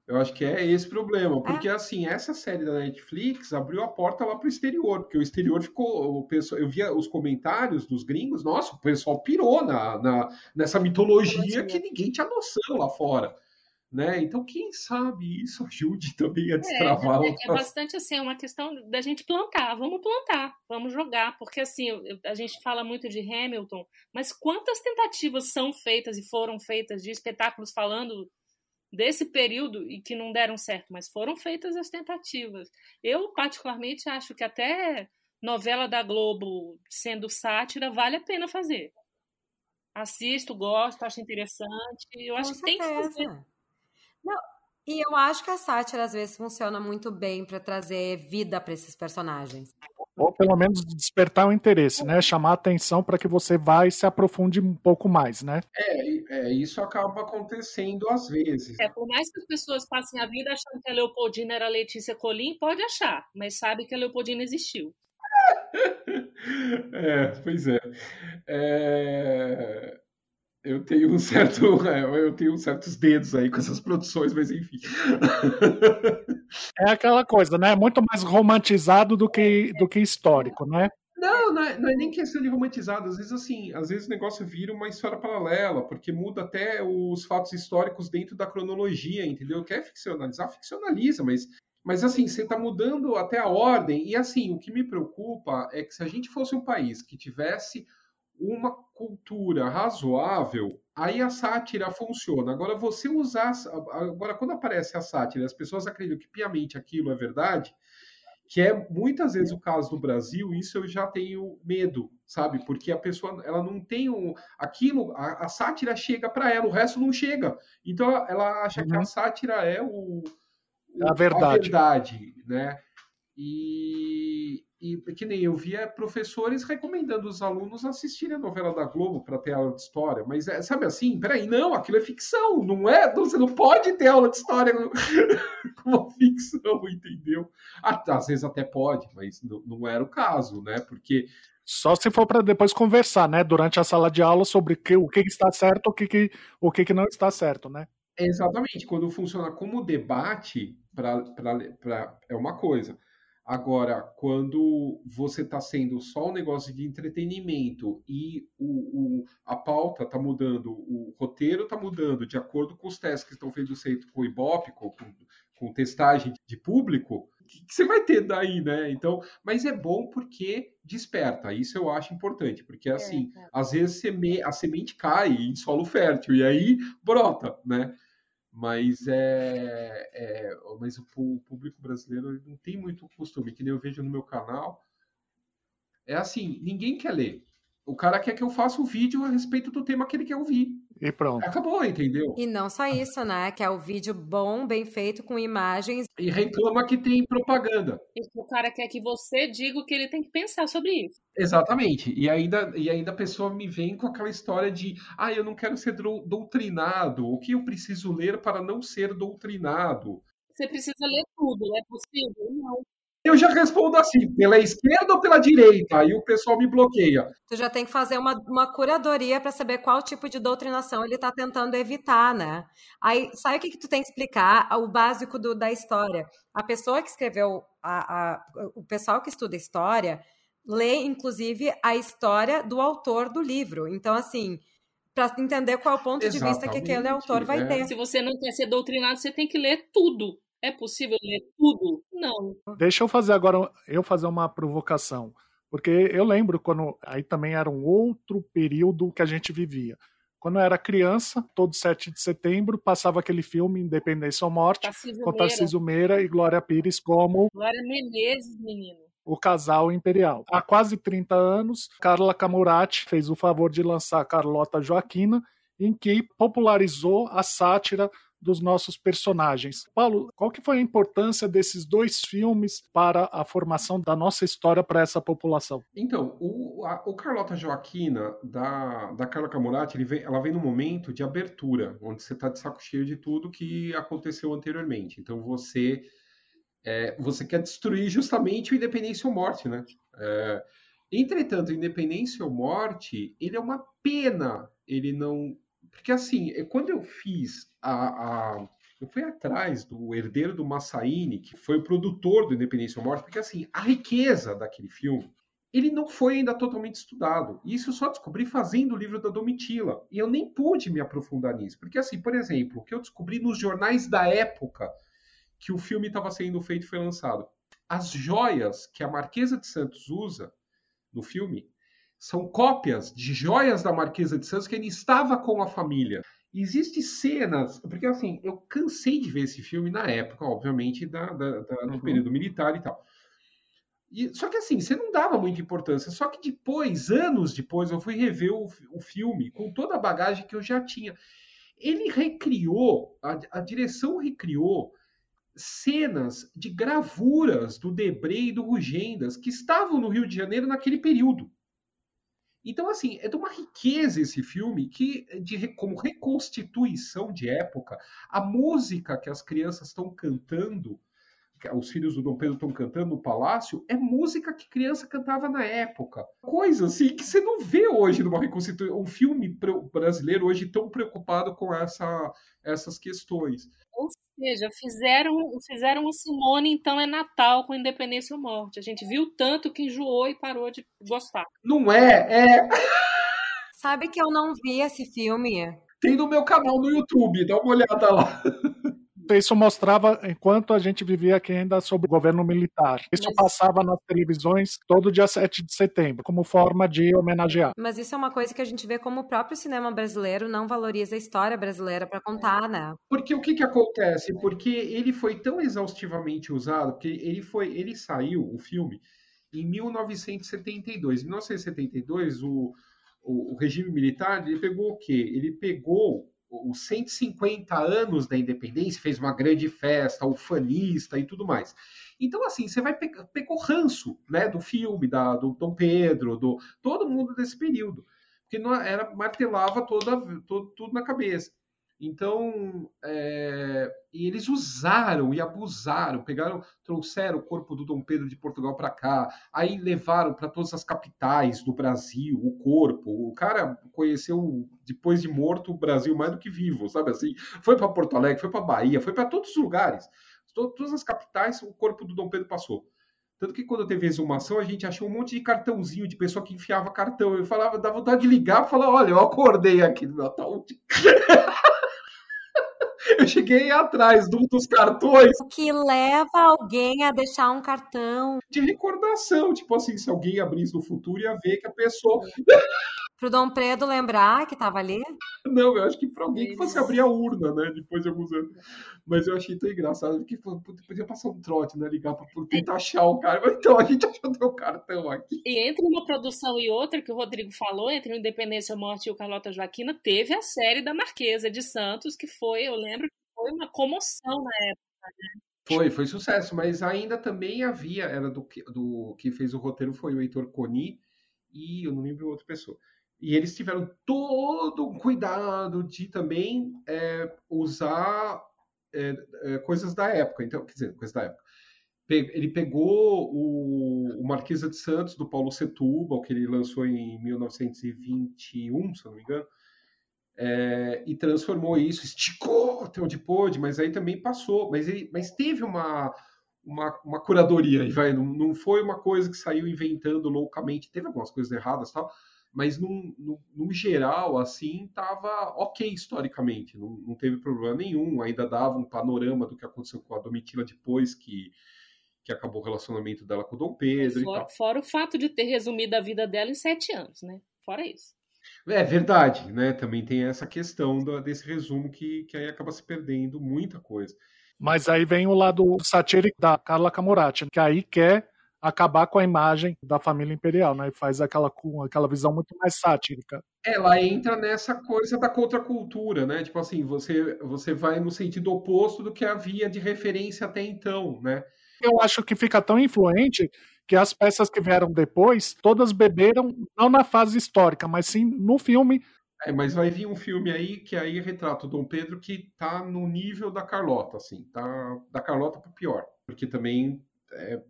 Eu acho que é esse problema, porque é. assim, essa série da Netflix abriu a porta lá para o exterior, porque o exterior ficou, o pessoal, eu via os comentários dos gringos, nossa, o pessoal pirou na, na nessa mitologia que ninguém tinha noção lá fora. Né? Então, quem sabe isso ajude também a é, destravar. É, é, é bastante assim, é uma questão da gente plantar. Vamos plantar, vamos jogar, porque assim a gente fala muito de Hamilton, mas quantas tentativas são feitas e foram feitas de espetáculos falando desse período e que não deram certo, mas foram feitas as tentativas. Eu, particularmente, acho que até novela da Globo sendo sátira vale a pena fazer. Assisto, gosto, acho interessante. Eu Com acho que certeza. tem que fazer. Não, e eu acho que a sátira às vezes funciona muito bem para trazer vida para esses personagens. Ou pelo menos despertar o interesse, né? Chamar a atenção para que você vá e se aprofunde um pouco mais, né? É, é, isso acaba acontecendo às vezes. É, por mais que as pessoas passem a vida achando que a Leopoldina era a Letícia Colim, pode achar, mas sabe que a Leopoldina existiu. É, pois é. é. Eu tenho um certo, é, eu tenho certos dedos aí com essas produções, mas enfim. É aquela coisa, né? Muito mais romantizado do que, do que histórico, né? Não, não é, não é nem questão de romantizado. Às vezes, assim, às vezes o negócio vira uma história paralela, porque muda até os fatos históricos dentro da cronologia, entendeu? Quer ficcionalizar, ficcionaliza, mas mas assim, você está mudando até a ordem. E assim, o que me preocupa é que se a gente fosse um país que tivesse uma cultura razoável, aí a sátira funciona. Agora, você usar. Agora, quando aparece a sátira, as pessoas acreditam que piamente aquilo é verdade, que é muitas vezes o caso do Brasil, isso eu já tenho medo, sabe? Porque a pessoa ela não tem um, aquilo, a, a sátira chega para ela, o resto não chega. Então ela acha uhum. que a sátira é o, a verdade. A verdade, né? E, e que nem eu via professores recomendando os alunos assistirem a novela da Globo para ter aula de história, mas é, sabe assim, peraí, não, aquilo é ficção, não é? Você não pode ter aula de história como ficção, entendeu? Às vezes até pode, mas não, não era o caso, né? Porque só se for para depois conversar, né, durante a sala de aula sobre que, o que está certo, o que, que, o que, que não está certo, né? Exatamente, quando funciona como debate, pra, pra, pra, é uma coisa. Agora, quando você está sendo só um negócio de entretenimento e o, o a pauta está mudando, o roteiro está mudando de acordo com os testes que estão feitos com o Ibope, com, com testagem de público, o que, que você vai ter daí, né? Então, mas é bom porque desperta, isso eu acho importante, porque assim, é, é. às vezes a semente cai em solo fértil e aí brota, né? Mas é, é mas o público brasileiro não tem muito costume, que nem eu vejo no meu canal. É assim, ninguém quer ler. O cara quer que eu faça um vídeo a respeito do tema que ele quer ouvir. E pronto. Acabou, entendeu? E não só isso, né? Que é o vídeo bom, bem feito, com imagens. E reclama que tem propaganda. E o cara quer que você diga o que ele tem que pensar sobre isso. Exatamente. E ainda, e ainda a pessoa me vem com aquela história de ah, eu não quero ser doutrinado. O que eu preciso ler para não ser doutrinado? Você precisa ler tudo, é possível? Não eu já respondo assim, pela esquerda ou pela direita? Aí o pessoal me bloqueia. Tu já tem que fazer uma, uma curadoria para saber qual tipo de doutrinação ele está tentando evitar, né? Aí, sabe o que, que tu tem que explicar? O básico do, da história. A pessoa que escreveu, a, a, o pessoal que estuda história, lê, inclusive, a história do autor do livro. Então, assim, para entender qual é o ponto Exatamente, de vista que aquele autor vai é. ter. Se você não quer ser doutrinado, você tem que ler tudo. É possível ler tudo? Não. Deixa eu fazer agora, eu fazer uma provocação. Porque eu lembro quando. Aí também era um outro período que a gente vivia. Quando eu era criança, todo 7 de setembro, passava aquele filme Independência ou Morte, Tarcísio com Tarcísio Meira e Glória Pires como. Glória Menezes, menino. O casal imperial. Há quase 30 anos, Carla Camurati fez o favor de lançar Carlota Joaquina, em que popularizou a sátira dos nossos personagens. Paulo, qual que foi a importância desses dois filmes para a formação da nossa história para essa população? Então, o, a, o Carlota Joaquina, da, da Carla Camurati, vem, ela vem no momento de abertura, onde você está de saco cheio de tudo que aconteceu anteriormente. Então, você, é, você quer destruir justamente o Independência ou Morte, né? É, entretanto, Independência ou Morte, ele é uma pena ele não porque assim, é, quando eu fiz a, a eu fui atrás do herdeiro do Massaini, que foi o produtor do Independência ou Morte, porque assim, a riqueza daquele filme, ele não foi ainda totalmente estudado. Isso eu só descobri fazendo o livro da Domitila. E eu nem pude me aprofundar nisso. Porque assim, por exemplo, o que eu descobri nos jornais da época que o filme estava sendo feito e foi lançado. As joias que a Marquesa de Santos usa no filme são cópias de joias da Marquesa de Santos que ele estava com a família. Existem cenas, porque assim, eu cansei de ver esse filme na época, obviamente, da, da, da uhum. período militar e tal. E, só que assim, você não dava muita importância. Só que depois, anos depois, eu fui rever o, o filme com toda a bagagem que eu já tinha. Ele recriou, a, a direção recriou cenas de gravuras do Debré e do Rugendas que estavam no Rio de Janeiro naquele período. Então, assim, é de uma riqueza esse filme que, de, como reconstituição de época, a música que as crianças estão cantando os filhos do Dom Pedro estão cantando no palácio, é música que criança cantava na época. Coisa assim que você não vê hoje numa reconstituição, um filme brasileiro hoje tão preocupado com essa, essas questões. Ou seja, fizeram, fizeram o Simone, então é Natal com Independência ou Morte. A gente viu tanto que enjoou e parou de gostar. Não é, é. Sabe que eu não vi esse filme? Tem no meu canal no YouTube, dá uma olhada lá. Isso mostrava enquanto a gente vivia aqui ainda sob o governo militar. Isso Mas... passava nas televisões todo dia 7 de setembro, como forma de homenagear. Mas isso é uma coisa que a gente vê como o próprio cinema brasileiro não valoriza a história brasileira para contar, né? Porque o que que acontece? Porque ele foi tão exaustivamente usado, que ele foi, ele saiu, o filme, em 1972. Em 1972, o, o, o regime militar, ele pegou o quê? Ele pegou os 150 anos da independência, fez uma grande festa, ufanista e tudo mais. Então, assim, você vai pe pegou ranço né, do filme, da, do Dom Pedro, do todo mundo desse período. Porque não era martelava toda, todo, tudo na cabeça. Então, é, e eles usaram e abusaram, pegaram, trouxeram o corpo do Dom Pedro de Portugal para cá, aí levaram para todas as capitais do Brasil o corpo. O cara conheceu depois de morto o Brasil mais do que vivo, sabe assim? Foi para Porto Alegre, foi para Bahia, foi para todos os lugares. Todas as capitais o corpo do Dom Pedro passou. Tanto que quando teve exumação, a gente achou um monte de cartãozinho de pessoa que enfiava cartão. Eu falava, dá vontade de ligar e falar: olha, eu acordei aqui no Natal. Eu cheguei atrás do, dos cartões. O que leva alguém a deixar um cartão? De recordação. Tipo assim, se alguém abrisse no futuro, ia ver que a pessoa. Pro Dom Pedro lembrar que tava ali? Não, eu acho que para alguém que fosse abrir a urna, né? Depois de alguns anos. Mas eu achei tão engraçado que podia passar um trote, né? Ligar para tentar achar o cara. Mas então, a gente achou teu cartão aqui. E entre uma produção e outra, que o Rodrigo falou, entre o Independência Morte e o Carlota Joaquina, teve a série da Marquesa de Santos, que foi, eu lembro, que foi uma comoção na época, né? Foi, foi sucesso, mas ainda também havia, era do, do que fez o roteiro foi o Heitor Coni e eu não lembro outra pessoa. E eles tiveram todo um cuidado de também é, usar é, é, coisas da época. Então, quer dizer, coisas da época. Ele pegou o, o Marquesa de Santos, do Paulo Setúbal, que ele lançou em 1921, se não me engano, é, e transformou isso, esticou até onde pôde, mas aí também passou. Mas, ele, mas teve uma, uma, uma curadoria, vai, não, não foi uma coisa que saiu inventando loucamente, teve algumas coisas erradas tal, mas no, no, no geral, assim, estava ok historicamente, não, não teve problema nenhum, ainda dava um panorama do que aconteceu com a Domitila depois que, que acabou o relacionamento dela com o Dom Pedro. Fora, fora, o fato de ter resumido a vida dela em sete anos, né? Fora isso. É verdade, né? Também tem essa questão do, desse resumo que, que aí acaba se perdendo muita coisa. Mas aí vem o lado satírico da Carla Camurati, que aí quer acabar com a imagem da família imperial, né? E faz aquela, aquela visão muito mais sática. Ela entra nessa coisa da contracultura, né? Tipo assim, você, você vai no sentido oposto do que havia de referência até então, né? Eu acho que fica tão influente que as peças que vieram depois, todas beberam, não na fase histórica, mas sim no filme. É, mas vai vir um filme aí que aí retrata o Dom Pedro que tá no nível da Carlota, assim, tá da Carlota pro pior. Porque também é,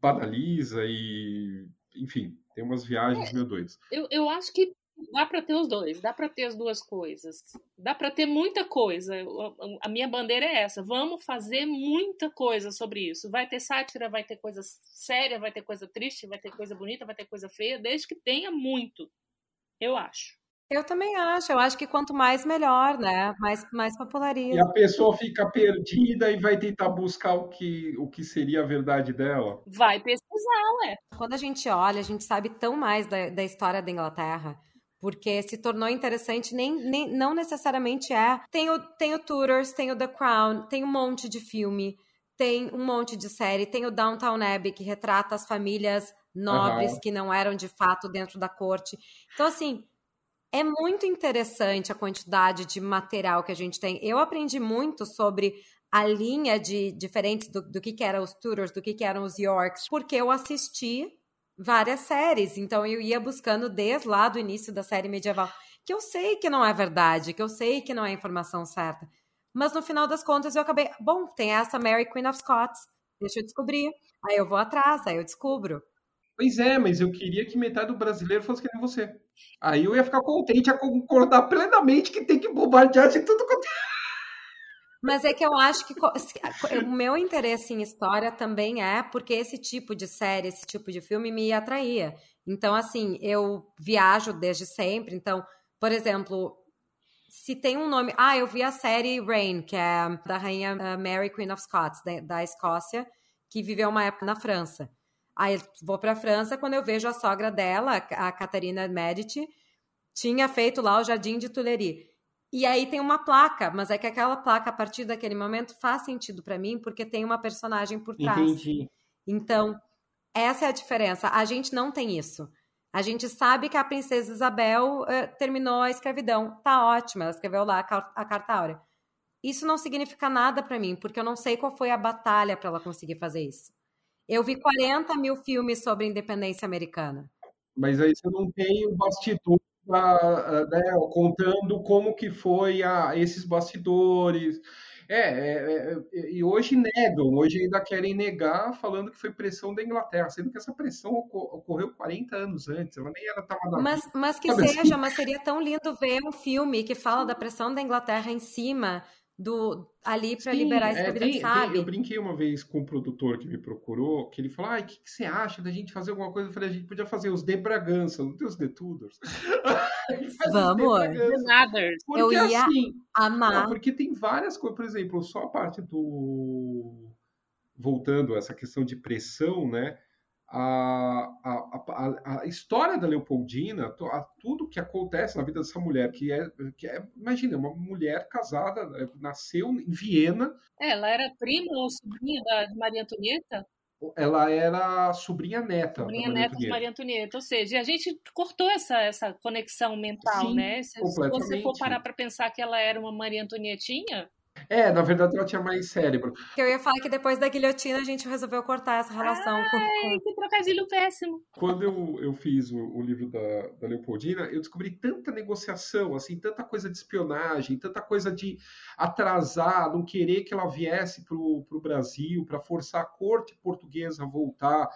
banaliza e, enfim, tem umas viagens é, meio doidas. Eu, eu acho que dá para ter os dois, dá para ter as duas coisas. Dá para ter muita coisa. A minha bandeira é essa. Vamos fazer muita coisa sobre isso. Vai ter sátira, vai ter coisa séria, vai ter coisa triste, vai ter coisa bonita, vai ter coisa feia, desde que tenha muito. Eu acho. Eu também acho. Eu acho que quanto mais, melhor, né? Mais, mais populariza. E a pessoa fica perdida e vai tentar buscar o que, o que seria a verdade dela. Vai pesquisar, ué. Quando a gente olha, a gente sabe tão mais da, da história da Inglaterra. porque se tornou interessante, nem, nem não necessariamente é. Tem o, tem o Tudors, tem o The Crown, tem um monte de filme, tem um monte de série, tem o Downtown Abbey, que retrata as famílias nobres uhum. que não eram de fato dentro da corte. Então, assim, é muito interessante a quantidade de material que a gente tem. Eu aprendi muito sobre a linha de diferentes do, do que, que eram os Tudors, do que, que eram os Yorks, porque eu assisti várias séries. Então eu ia buscando desde lá do início da série medieval, que eu sei que não é verdade, que eu sei que não é informação certa. Mas no final das contas eu acabei, bom, tem essa Mary Queen of Scots, deixa eu descobrir. Aí eu vou atrás, aí eu descubro. Pois é, mas eu queria que metade do brasileiro fosse que nem você. Aí eu ia ficar contente a concordar plenamente que tem que bombardear de tudo quanto é mas é que eu acho que o meu interesse em história também é porque esse tipo de série, esse tipo de filme me atraía. Então, assim, eu viajo desde sempre. Então, por exemplo, se tem um nome. Ah, eu vi a série Rain, que é da rainha eh, Mary Queen of Scots, da, Escócia, que viveu uma época na França. Aí vou para a França quando eu vejo a sogra dela, a Catarina Medici, tinha feito lá o Jardim de Tuileries. E aí tem uma placa, mas é que aquela placa, a partir daquele momento, faz sentido para mim, porque tem uma personagem por trás. Entendi. Então, essa é a diferença. A gente não tem isso. A gente sabe que a princesa Isabel uh, terminou a escravidão. Tá ótimo, ela escreveu lá a, a carta áurea. Isso não significa nada para mim, porque eu não sei qual foi a batalha para ela conseguir fazer isso. Eu vi 40 mil filmes sobre a independência americana. Mas aí você não tem o bastidor né, contando como que foi a, esses bastidores. É, é, é, e hoje negam, hoje ainda querem negar, falando que foi pressão da Inglaterra, sendo que essa pressão ocorreu 40 anos antes, ela nem era tava na Mas, mas que seja, assim? mas seria tão lindo ver um filme que fala da pressão da Inglaterra em cima do ali para liberar esse é, tem, sabe? Tem, eu brinquei uma vez com um produtor que me procurou, que ele falou: "Ai, o que, que, você acha da gente fazer alguma coisa?" Eu falei: "A gente podia fazer os de Bragança, não tem os de Tudors." Vamos. Porque, eu ia assim, amar. Não, porque tem várias coisas, por exemplo, só a parte do voltando a essa questão de pressão, né? A, a, a, história da Leopoldina, a, tudo que acontece na vida dessa mulher, que é, que é, imagina, uma mulher casada, né, nasceu em Viena. É, ela era prima ou sobrinha da, de Maria Antonieta? Ela era sobrinha neta. Sobrinha neta de Maria Antonieta. Ou seja, a gente cortou essa, essa conexão mental, Sim, né? Se, se você for parar para pensar que ela era uma Maria Antonietinha, é, na verdade ela tinha mais cérebro. Eu ia falar que depois da guilhotina a gente resolveu cortar essa relação Ai, com. Que trocadilho péssimo. Quando eu, eu fiz o, o livro da, da Leopoldina, eu descobri tanta negociação, assim, tanta coisa de espionagem, tanta coisa de atrasar, não querer que ela viesse para o Brasil, para forçar a corte portuguesa a voltar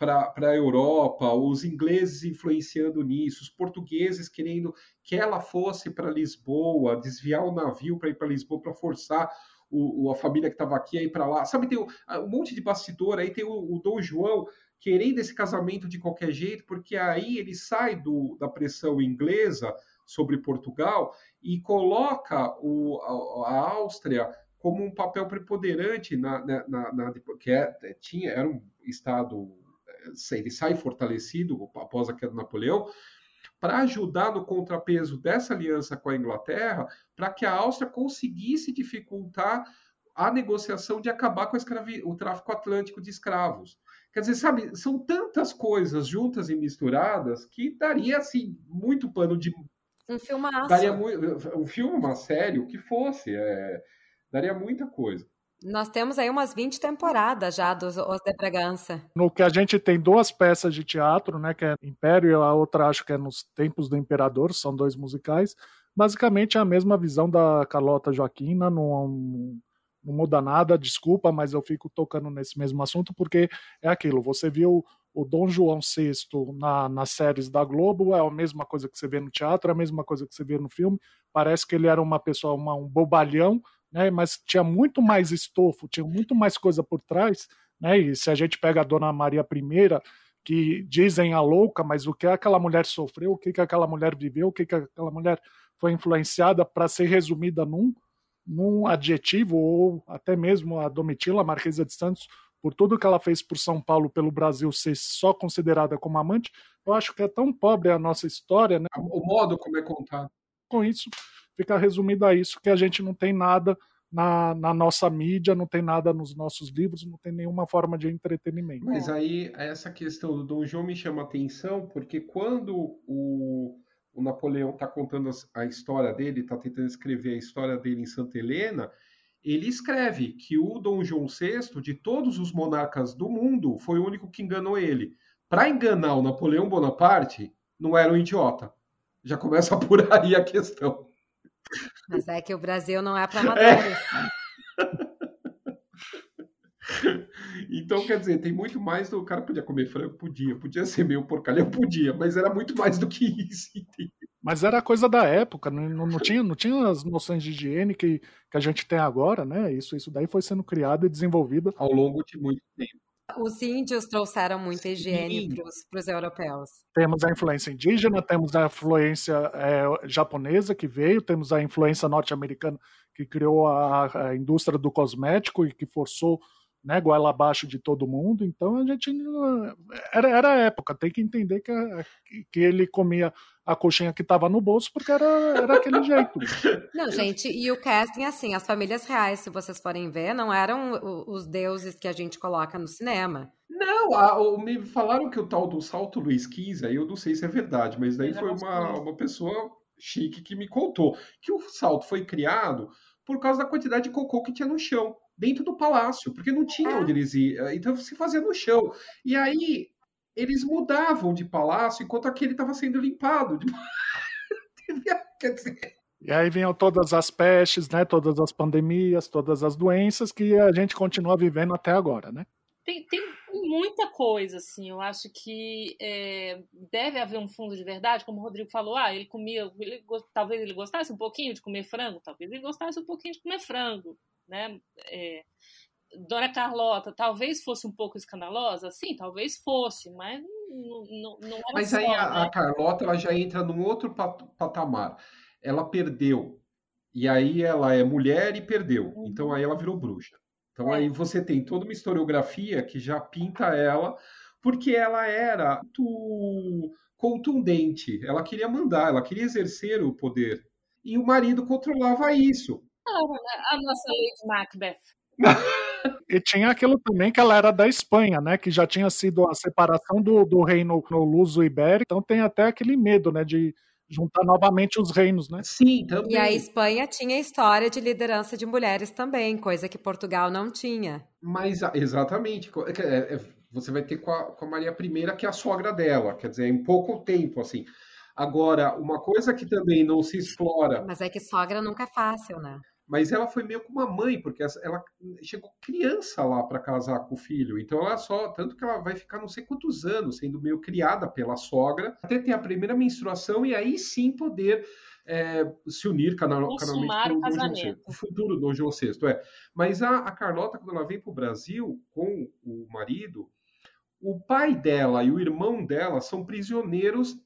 para a Europa, os ingleses influenciando nisso, os portugueses querendo que ela fosse para Lisboa, desviar o navio para ir para Lisboa para forçar o, a família que estava aqui a ir para lá. Sabe, tem um, um, monte de bastidor, aí tem o, o Dom João querendo esse casamento de qualquer jeito, porque aí ele sai do, da pressão inglesa sobre Portugal e coloca o, a, a Áustria como um papel preponderante na, na, na, na que é, tinha era um estado ele sai fortalecido após a queda do Napoleão, para ajudar no contrapeso dessa aliança com a Inglaterra, para que a Áustria conseguisse dificultar a negociação de acabar com o tráfico atlântico de escravos. Quer dizer, sabe, são tantas coisas juntas e misturadas que daria assim muito pano de um filmaço. Daria um filme, uma série, o que fosse, é... daria muita coisa. Nós temos aí umas 20 temporadas já dos Os de Bragança. No que a gente tem duas peças de teatro, né, que é Império e a outra acho que é Nos Tempos do Imperador, são dois musicais. Basicamente é a mesma visão da Carlota Joaquina, não, muda nada, desculpa, mas eu fico tocando nesse mesmo assunto porque é aquilo, você viu o Dom João VI na, nas séries da Globo, é a mesma coisa que você vê no teatro, é a mesma coisa que você vê no filme, parece que ele era uma pessoa, uma, um bobalhão, né? Mas tinha muito mais estofo, tinha muito mais coisa por trás, né? E se a gente pega a Dona Maria I, que dizem a louca, mas o que aquela mulher sofreu, o que, que aquela mulher viveu, o que, que aquela mulher foi influenciada para ser resumida num, num adjetivo, ou até mesmo a Domitila, a Marquesa de Santos, por tudo que ela fez por São Paulo, pelo Brasil ser só considerada como amante, eu acho que é tão pobre a nossa história, né? O modo como é contado. Com isso, fica resumido a isso, que a gente não tem nada na, na, nossa mídia, não tem nada nos nossos livros, não tem nenhuma forma de entretenimento. Mas aí, essa questão do Dom João me chama atenção, porque quando o, o Napoleão está contando a história dele, está tentando escrever a história dele em Santa Helena, ele escreve que o Dom João VI, de todos os monarcas do mundo, foi o único que enganou ele. Para enganar o Napoleão Bonaparte, não era um idiota. Já começa por aí a questão. Mas é que o Brasil não é para amadores. É. Então, quer dizer, tem muito mais do. O cara podia comer frango? Podia. Podia ser meio porcalhão? Podia. Mas era muito mais do que isso, entendeu? Mas era coisa da época, não, não, tinha, não tinha as noções de higiene que, que a gente tem agora, né? Isso, isso daí foi sendo criado e desenvolvido ao longo de muito tempo. Os índios trouxeram muita higiene para os europeus. Temos a influência indígena, temos a influência é, japonesa que veio, temos a influência norte-americana que criou a, a indústria do cosmético e que forçou né, goela abaixo de todo mundo. Então a gente era, era a época, tem que entender que, que ele comia a coxinha que estava no bolso porque era, era aquele jeito. Não, gente, e o casting, assim, as famílias reais, se vocês forem ver, não eram os deuses que a gente coloca no cinema. Não, a, me falaram que o tal do Salto Luiz XV, aí eu não sei se é verdade, mas daí foi uma, uma pessoa chique que me contou que o salto foi criado por causa da quantidade de cocô que tinha no chão dentro do palácio, porque não tinha onde eles ir. Eh, então se fazia no chão. E aí eles mudavam de palácio enquanto aquele estava sendo limpado. Quer dizer. E aí vinham todas as pestes, né? Todas as pandemias, todas as doenças que a gente continua vivendo até agora, né? Tem, tem muita coisa, assim. Eu acho que é, deve haver um fundo de verdade, como o Rodrigo falou. Ah, ele comia, ele, talvez ele gostasse um pouquinho de comer frango, talvez ele gostasse um pouquinho de comer frango né? É, Dona Carlota talvez fosse um pouco escandalosa, sim, talvez fosse, mas não, não, não era Mas aí a, né? a, Carlota ela já entra num outro patamar. Ela perdeu e aí ela é mulher e perdeu, uhum. então aí ela virou bruxa. Então é. aí você tem toda uma historiografia que já pinta ela, porque ela era muito contundente, ela queria mandar, ela queria exercer o poder. E o marido controlava isso. A nossa Lady Macbeth. E tinha aquilo também que ela era da Espanha, né? Que já tinha sido a separação do, do reino no luso ibérico, então tem até aquele medo, né? De juntar novamente os reinos, né? Sim, também. E a Espanha tinha história de liderança de mulheres também, coisa que Portugal não tinha. Mas, exatamente. É, é, você vai ter com a, com a Maria I, que é a sogra dela, quer dizer, em pouco tempo, assim. Agora, uma coisa que também não se explora. Mas é que sogra nunca é fácil, né? Mas ela foi meio como uma mãe, porque ela chegou criança lá para casar com o filho. Então ela só, tanto que ela vai ficar não sei quantos anos sendo meio criada pela sogra, até ter a primeira menstruação e aí sim poder é, se unir canal, canalmente com o João o futuro Dom João VI. É. Mas a, a Carlota, quando ela vem para o Brasil com o marido, o pai dela e o irmão dela são prisioneiros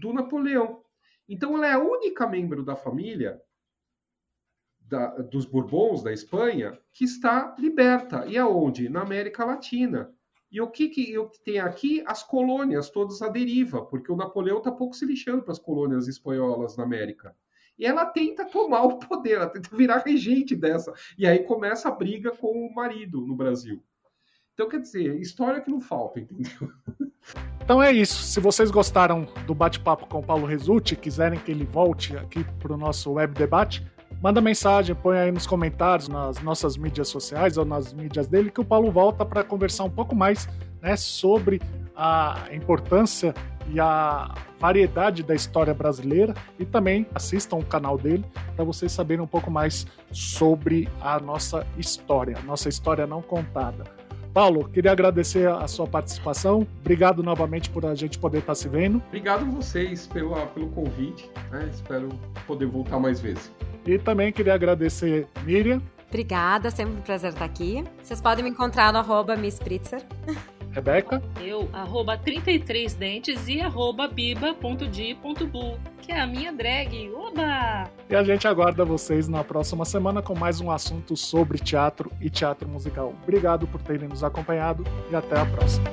do Napoleão. Então ela é a única membro da família da, dos Bourbons da Espanha que está liberta. E aonde? Na América Latina. E o que, que tem aqui? As colônias todas à deriva, porque o Napoleão está pouco se lixando para as colônias espanholas na América. E ela tenta tomar o poder, ela tenta virar regente dessa. E aí começa a briga com o marido no Brasil. Então, quer dizer, história que não falta, entendeu? Então é isso. Se vocês gostaram do bate-papo com o Paulo Resulti, quiserem que ele volte aqui para o nosso web debate, manda mensagem, põe aí nos comentários, nas nossas mídias sociais ou nas mídias dele, que o Paulo volta para conversar um pouco mais né, sobre a importância e a variedade da história brasileira e também assistam o canal dele para vocês saberem um pouco mais sobre a nossa história, nossa história não contada. Paulo, queria agradecer a sua participação. Obrigado novamente por a gente poder estar se vendo. Obrigado a vocês pela, pelo convite. Né? Espero poder voltar mais vezes. E também queria agradecer Miriam. Obrigada, sempre um prazer estar aqui. Vocês podem me encontrar no arroba Miss Pritzer. Rebeca? Eu, arroba 33 dentes e arroba biba.di.bu, que é a minha drag. Oba! E a gente aguarda vocês na próxima semana com mais um assunto sobre teatro e teatro musical. Obrigado por terem nos acompanhado e até a próxima.